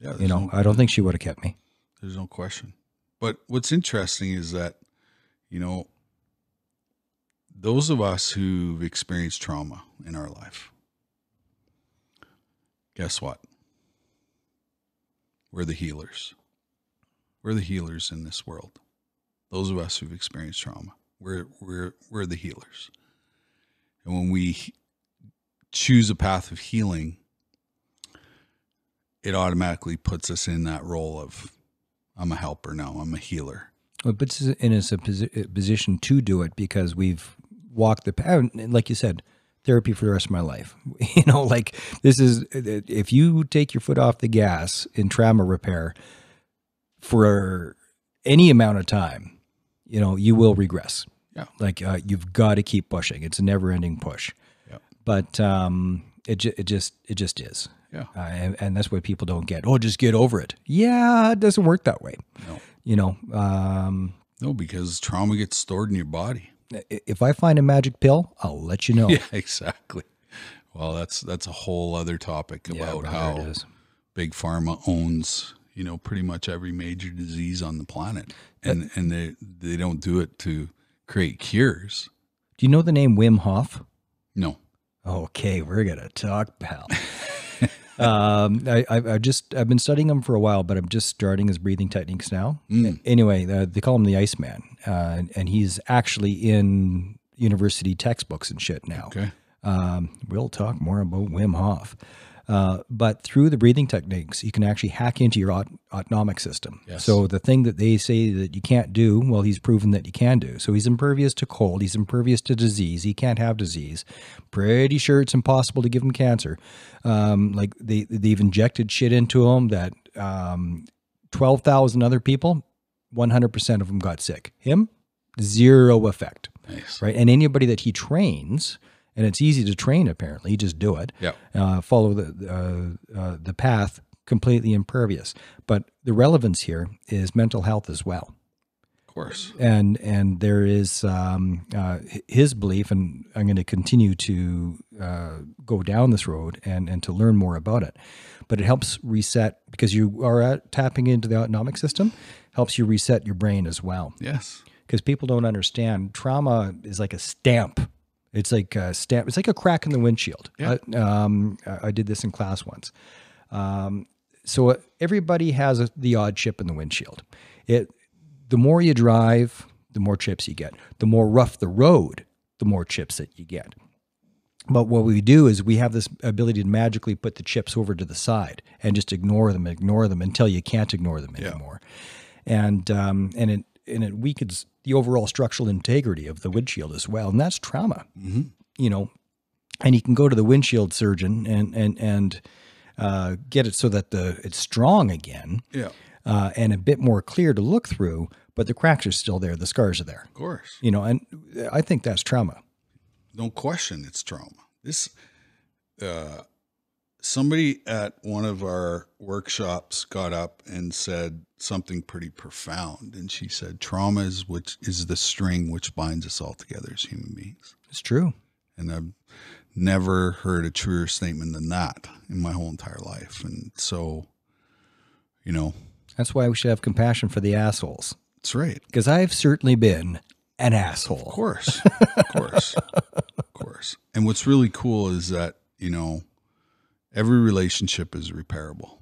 Yeah. You know, no- I don't think she would have kept me. There's no question. But what's interesting is that, you know, those of us who've experienced trauma in our life, guess what? We're the healers. We're the healers in this world. Those of us who've experienced trauma, we're we're we're the healers. And when we choose a path of healing, it automatically puts us in that role of I'm a helper now, I'm a healer. Well, It puts us in a posi- position to do it because we've walked the path. And like you said, therapy for the rest of my life. (laughs) You know, like this is if you take your foot off the gas in trauma repair for any amount of time, you know, you will regress. Yeah. Like uh, you've got to keep pushing. It's a never-ending push. Yeah. But um, it ju- it just it just is. Yeah. Uh, and, and that's what people don't get. Oh, just get over it. Yeah, it doesn't work that way. No. You know, um, No, because trauma gets stored in your body. if I find a magic pill, I'll let you know. (laughs) Yeah, exactly. Well, that's that's a whole other topic about brother, how big pharma owns, you know, pretty much every major disease on the planet. And and they they don't do it to create cures. Do you know the name Wim Hof? No. Okay, we're gonna talk, pal. (laughs) um, I, I, I just I've been studying him for a while, but I'm just starting his breathing techniques now. Mm. Anyway, uh, they call him the Iceman, uh, and, and he's actually in university textbooks and shit now. Okay. Um, we'll talk more about Wim Hof. Uh, but through the breathing techniques, you can actually hack into your aut- autonomic system. Yes. So the thing that they say that you can't do, well, he's proven that you can do. So he's impervious to cold. He's impervious to disease. He can't have disease. Pretty sure it's impossible to give him cancer. Um, like they they've injected shit into him that um, twelve thousand other people, one hundred percent of them got sick. Him, zero effect Nice. right? And anybody that he trains, and it's easy to train apparently, you just do it. Yeah. Uh, follow the uh, uh, the path, completely impervious. But the relevance here is mental health as well. Of course. and and there is um, uh, his belief, and I'm going to continue to uh, go down this road and and to learn more about it. But it helps reset because you are at, tapping into the autonomic system, helps you reset your brain as well. Yes. Because people don't understand trauma is like a stamp. It's like a stamp. It's like a crack in the windshield. Yeah. I, um, I I did this in class once. Um, so everybody has a, the odd chip in the windshield. It the more you drive, the more chips you get. The more rough the road, the more chips that you get. But what we do is we have this ability to magically put the chips over to the side and just ignore them, ignore them until you can't ignore them anymore. Yeah. And um, and it and it weakens the overall structural integrity of the windshield as well, and that's trauma. hmm You know, and you can go to the windshield surgeon and and and uh, get it so that the it's strong again Yeah. uh, and a bit more clear to look through, but the cracks are still there, the scars are there. Of course. You know, and I think that's trauma. No question it's trauma. This uh somebody at one of our workshops got up and said something pretty profound and she said trauma is which is the string which binds us all together as human beings. It's true. And I've never heard a truer statement than that in my whole entire life. And so, you know, That's why we should have compassion for the assholes. it's right. Because I've certainly been an asshole. Of course. Of course. of course. And what's really cool is that, you know, every relationship is repairable.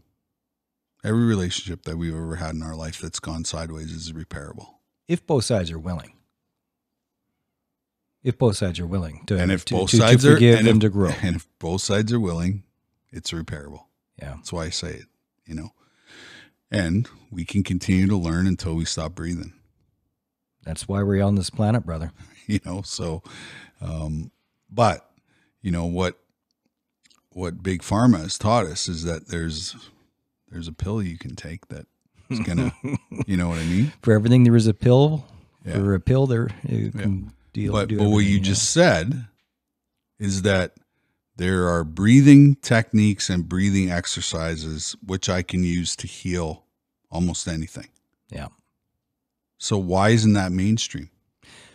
Every relationship that we've ever had in our life that's gone sideways is repairable. If both sides are willing. If both sides are willing to, And if to, both to- to sides are forgive and and, if, to grow. (laughs) and if both sides are willing, it's repairable. Yeah. That's why I say it, you know. And we can continue to learn until we stop breathing. That's why we're on this planet, brother. (laughs) you know so um but you know what what big pharma has taught us is that there's there's a pill you can take that is gonna (laughs) you know what i mean For everything, there is a pill. Yeah. For a pill, there you can deal. but, do but what you yeah. just said is that there are breathing techniques and breathing exercises which i can use to heal almost anything Yeah. so why isn't that mainstream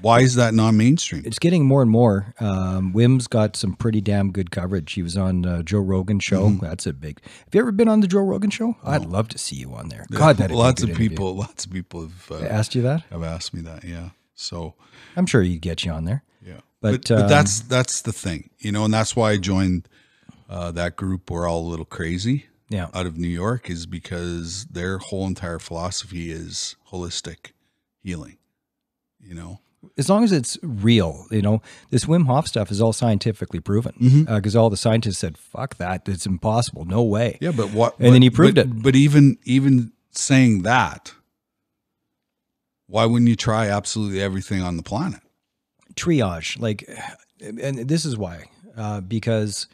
why is that non-mainstream? It's getting more and more. Um, Wim's got some pretty damn good coverage. He was on uh, Joe Rogan show. Mhm. That's a big. Have you ever been on the Joe Rogan show? I'd love to see you on there. God, that lots of people lots of people have uh, asked you that. have asked me that. Yeah. So I'm sure you'd get you on there. yeah, But, but but, um, that's that's the thing, you know, and that's why I joined uh, that group. We're all a little crazy Yeah. out of New York, is because their whole entire philosophy is holistic healing. You know, As long as it's real, you know, this Wim Hof stuff is all scientifically proven because all the scientists said, "Fuck that, it's impossible, no way." yeah, but what? And then he proved but- it. But even even saying that, why wouldn't you try absolutely everything on the planet? triage like and this is why uh, because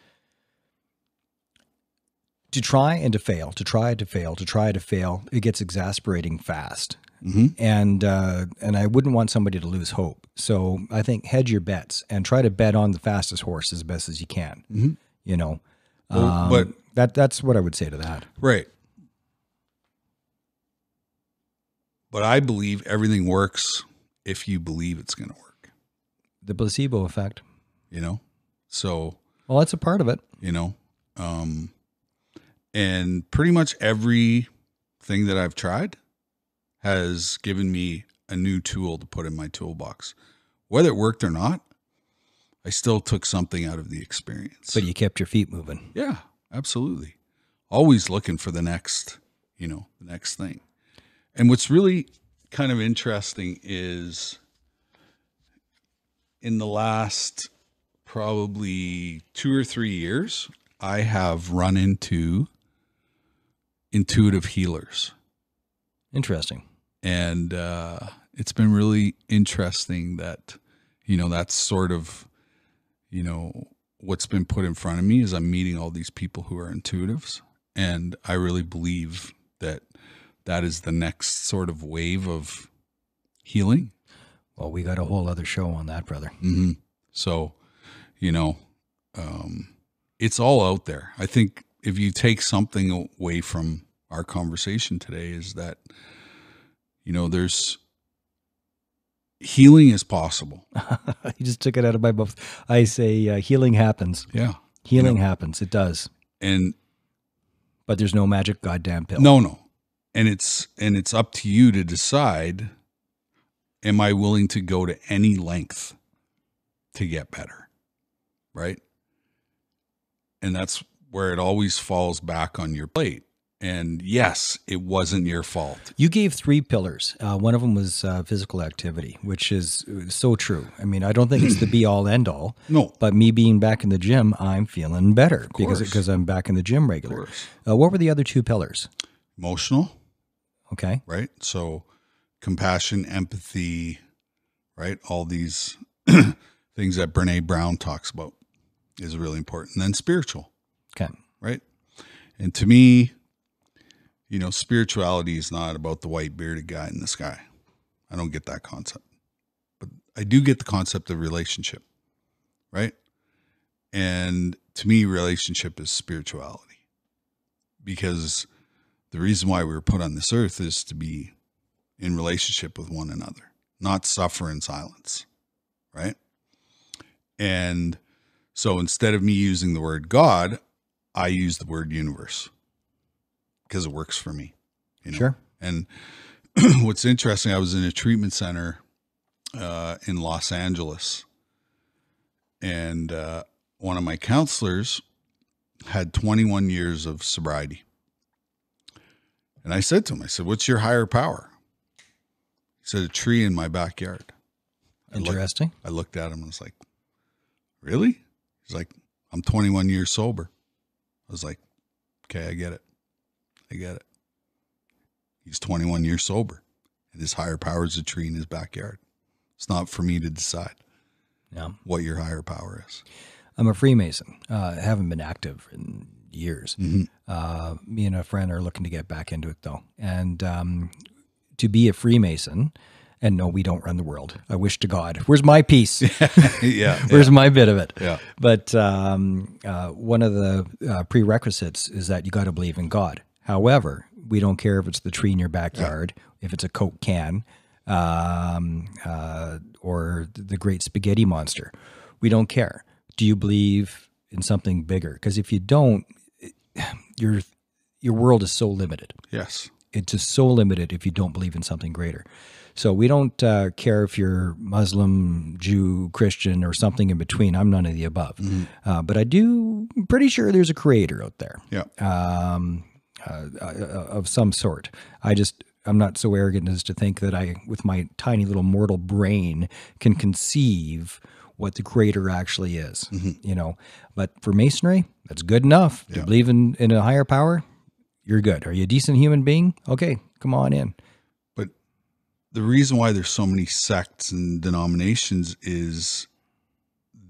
to try and to fail to try to fail to try to fail it gets exasperating fast hmm and uh, and i wouldn't want somebody to lose hope. So i think hedge your bets and try to bet on the fastest horse as best as you can Mhm. you know? Well, um, but- that that's what i would say to that. Right. But I believe everything works if you believe it's going to work, the placebo effect. You know? So, well that's a part of it. You know, um, and pretty much everything that I've tried has given me a new tool to put in my toolbox. Whether it worked or not, I still took something out of the experience. but you kept your feet moving Yeah, absolutely. Always looking for the next, you know, the next thing. And what's really kind of interesting is in the last probably two or three years, I have run into intuitive healers. interesting And uh, it's been really interesting that, you know, that's sort of, you know, what's been put in front of me is I'm meeting all these people who are intuitives. And I really believe that that is the next sort of wave of healing. well we got a whole other show on that brother hmm So, you know, um, it's all out there. I think if you take something away from our conversation today, is that, you know, there's healing is possible. (laughs) you just took it out of my mouth. I say uh, healing happens. Yeah. Healing happens. It does. And But there's no magic goddamn pill. no, no. And it's and it's up to you to decide am I willing to go to any length to get better? Right? And that's where it always falls back on your plate. And yes, it wasn't your fault. You gave three pillars. Uh, one of them was uh, physical activity, which is uh, so true. I mean, I don't think it's the (clears throat) be all end all, No. but me being back in the gym, I'm feeling better because because I'm back in the gym regular. course. Uh, what were the other two pillars? Emotional, Okay. right? So compassion, empathy, right? All these (clears throat) things that Brene Brown talks about is really important. And then spiritual, Okay. right? And to me, you know, spirituality is not about the white bearded guy in the sky. I don't get that concept. But I do get the concept of relationship, right? And to me, relationship is spirituality. Because the reason why we were put on this earth is to be in relationship with one another, not suffer in silence, right? And so instead of me using the word God, I use the word universe because it works for me. You know? Sure. And (clears throat) what's interesting, I was in a treatment center uh, in Los Angeles, and uh, one of my counselors had 21 years of sobriety. And I said to him, I said, What's your higher power? He said, A tree in my backyard. I looked, Interesting. I looked at him and was like, Really? He's like, I'm 21 years sober. I was like, Okay, I get it. I get it. He's 21 years sober, and his higher power is a tree in his backyard. It's not for me to decide Yeah. what your higher power is. I'm a Freemason. Uh, I haven't been active in years. Mhm. Uh, me and a friend are looking to get back into it though. And um, to be a Freemason, and no, we don't run the world. I wish to God. Where's my piece? (laughs) yeah. (laughs) Where's my bit of it? Yeah. But um, uh, one of the uh, prerequisites is that you got to believe in God. However, we don't care if it's the tree in your backyard, if it's a Coke can, um, uh, or the great spaghetti monster. We don't care. Do you believe in something bigger? Because if you don't, your your world is so limited Yes. it's just so limited if you don't believe in something greater. So we don't uh, care if you're Muslim, Jew, Christian, or something in between. I'm none of the above, uh, but I do. I'm pretty sure there's a creator out there Yeah. um, uh, uh, of some sort. I just I'm not so arrogant as to think that I, with my tiny little mortal brain, can conceive what the creator actually is. You know, but for masonry, that's good enough. To believe in in a higher power, you're good. Are you a decent human being? Okay, come on in. But the reason why there's so many sects and denominations is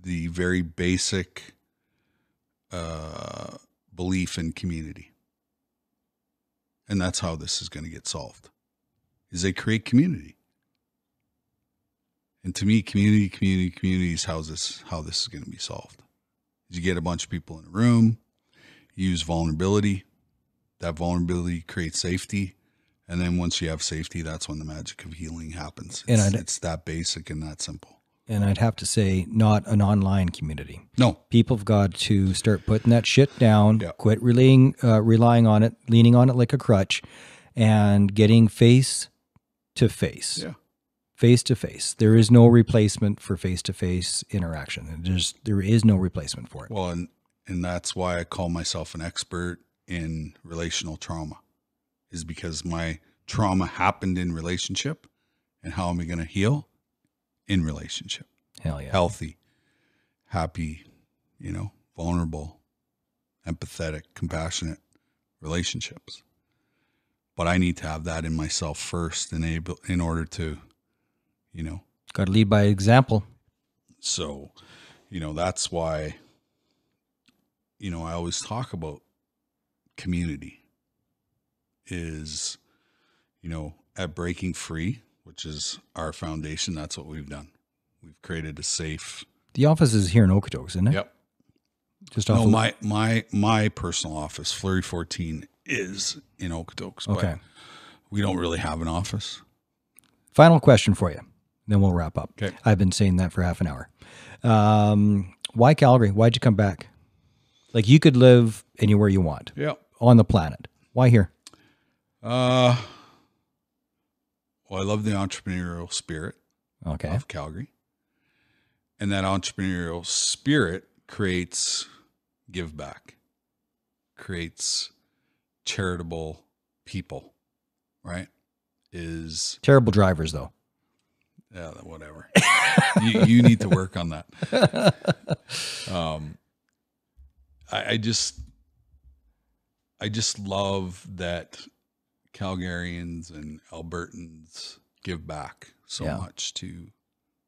the very basic uh, belief in community. And that's how this is going to get solved. Is they create community. And to me, community, community, community is how this how this is going to be solved. Is you get a bunch of people in a room, use vulnerability. That vulnerability creates safety. And then once you have safety, that's when the magic of healing happens. And It's, I'd- it's that basic and that simple. And I'd have to say, not an online community. No, People have got to start putting that shit down. Yeah. Quit relying uh, relying on it, leaning on it like a crutch, and getting face to face. Yeah. Face to face. There is no replacement for face to face interaction. There's there is no replacement for it. well, and and that's why I call myself an expert in relational trauma, is because my trauma happened in relationship, and how am I going to heal? In relationship, Hell yeah. healthy, happy, you know, vulnerable, empathetic, compassionate relationships. But I need to have that in myself first, in able in order to, you know, Got to lead by example. So, you know, that's why, you know, I always talk about community is, you know, at Breaking Free, which is our foundation, that's what we've done. We've created a safe. The office is here in Okotoks, isn't it? Yep. Just off. No, of- my my my personal office, Fleury 14, is in Okotoks. but okay. we don't really have an office. Final question for you. Then we'll wrap up. Okay. I've been saying that for half an hour. Um, why Calgary? Why'd you come back? Like you could live anywhere you want Yeah. on the planet. Why here? Uh, well, I love the entrepreneurial spirit Okay. of Calgary. And that entrepreneurial spirit creates give back, creates charitable people, right? Is Terrible drivers though. yeah, whatever. (laughs) you, you need to work on that. (laughs) Um, I, I just, I just love that Calgarians and Albertans give back so Yeah. much to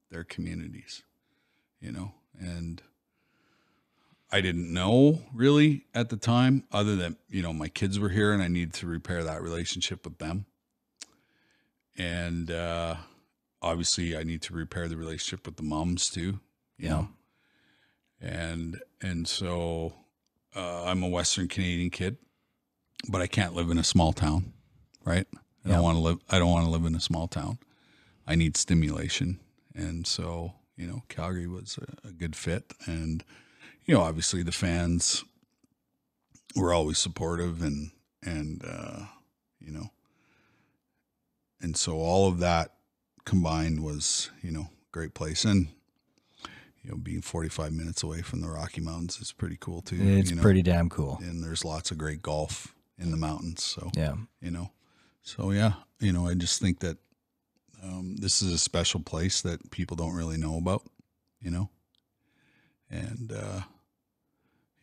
their communities, you know, and I didn't know really at the time, other than, you know, my kids were here and I needed to repair that relationship with them. And, uh, obviously I need to repair the relationship with the moms too, you Yeah. know, and, and so, uh, I'm a Western Canadian kid, but I can't live in a small town, right? I Yeah. don't want to live, I don't want to live in a small town. I need stimulation. And so, you know, Calgary was a, a good fit. And, you know, obviously the fans were always supportive and, and, uh, you know, and so all of that combined was, you know, great place. And, you know, being 45 minutes away from the Rocky Mountains is pretty cool too. It's you know? pretty damn cool. And there's lots of great golf in the mountains. So, Yeah. you know, so yeah, you know, I just think that um, this is a special place that people don't really know about, you know, and uh,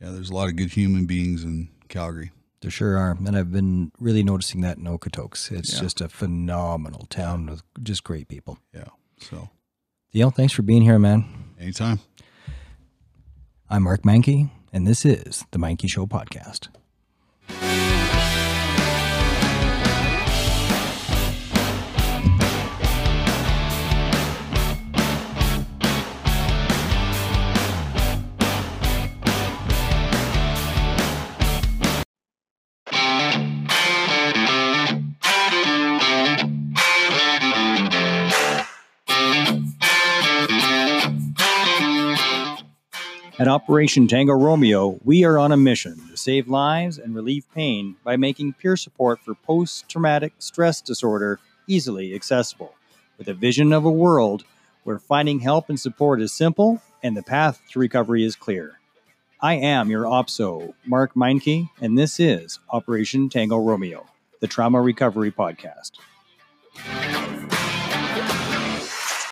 yeah, there's a lot of good human beings in Calgary. There sure are. And I've been really noticing that in Okotoks. It's Yeah. just a phenomenal town with just great people. Yeah. So Theo, thanks for being here, man. anytime. I'm Mark Meinke, and this is the Meinke Show podcast. At Operation Tango Romeo, we are on a mission to save lives and relieve pain by making peer support for post traumatic stress disorder easily accessible, with a vision of a world where finding help and support is simple and the path to recovery is clear. I am your OPSO, Mark Meinke, and this is Operation Tango Romeo, the Trauma Recovery Podcast.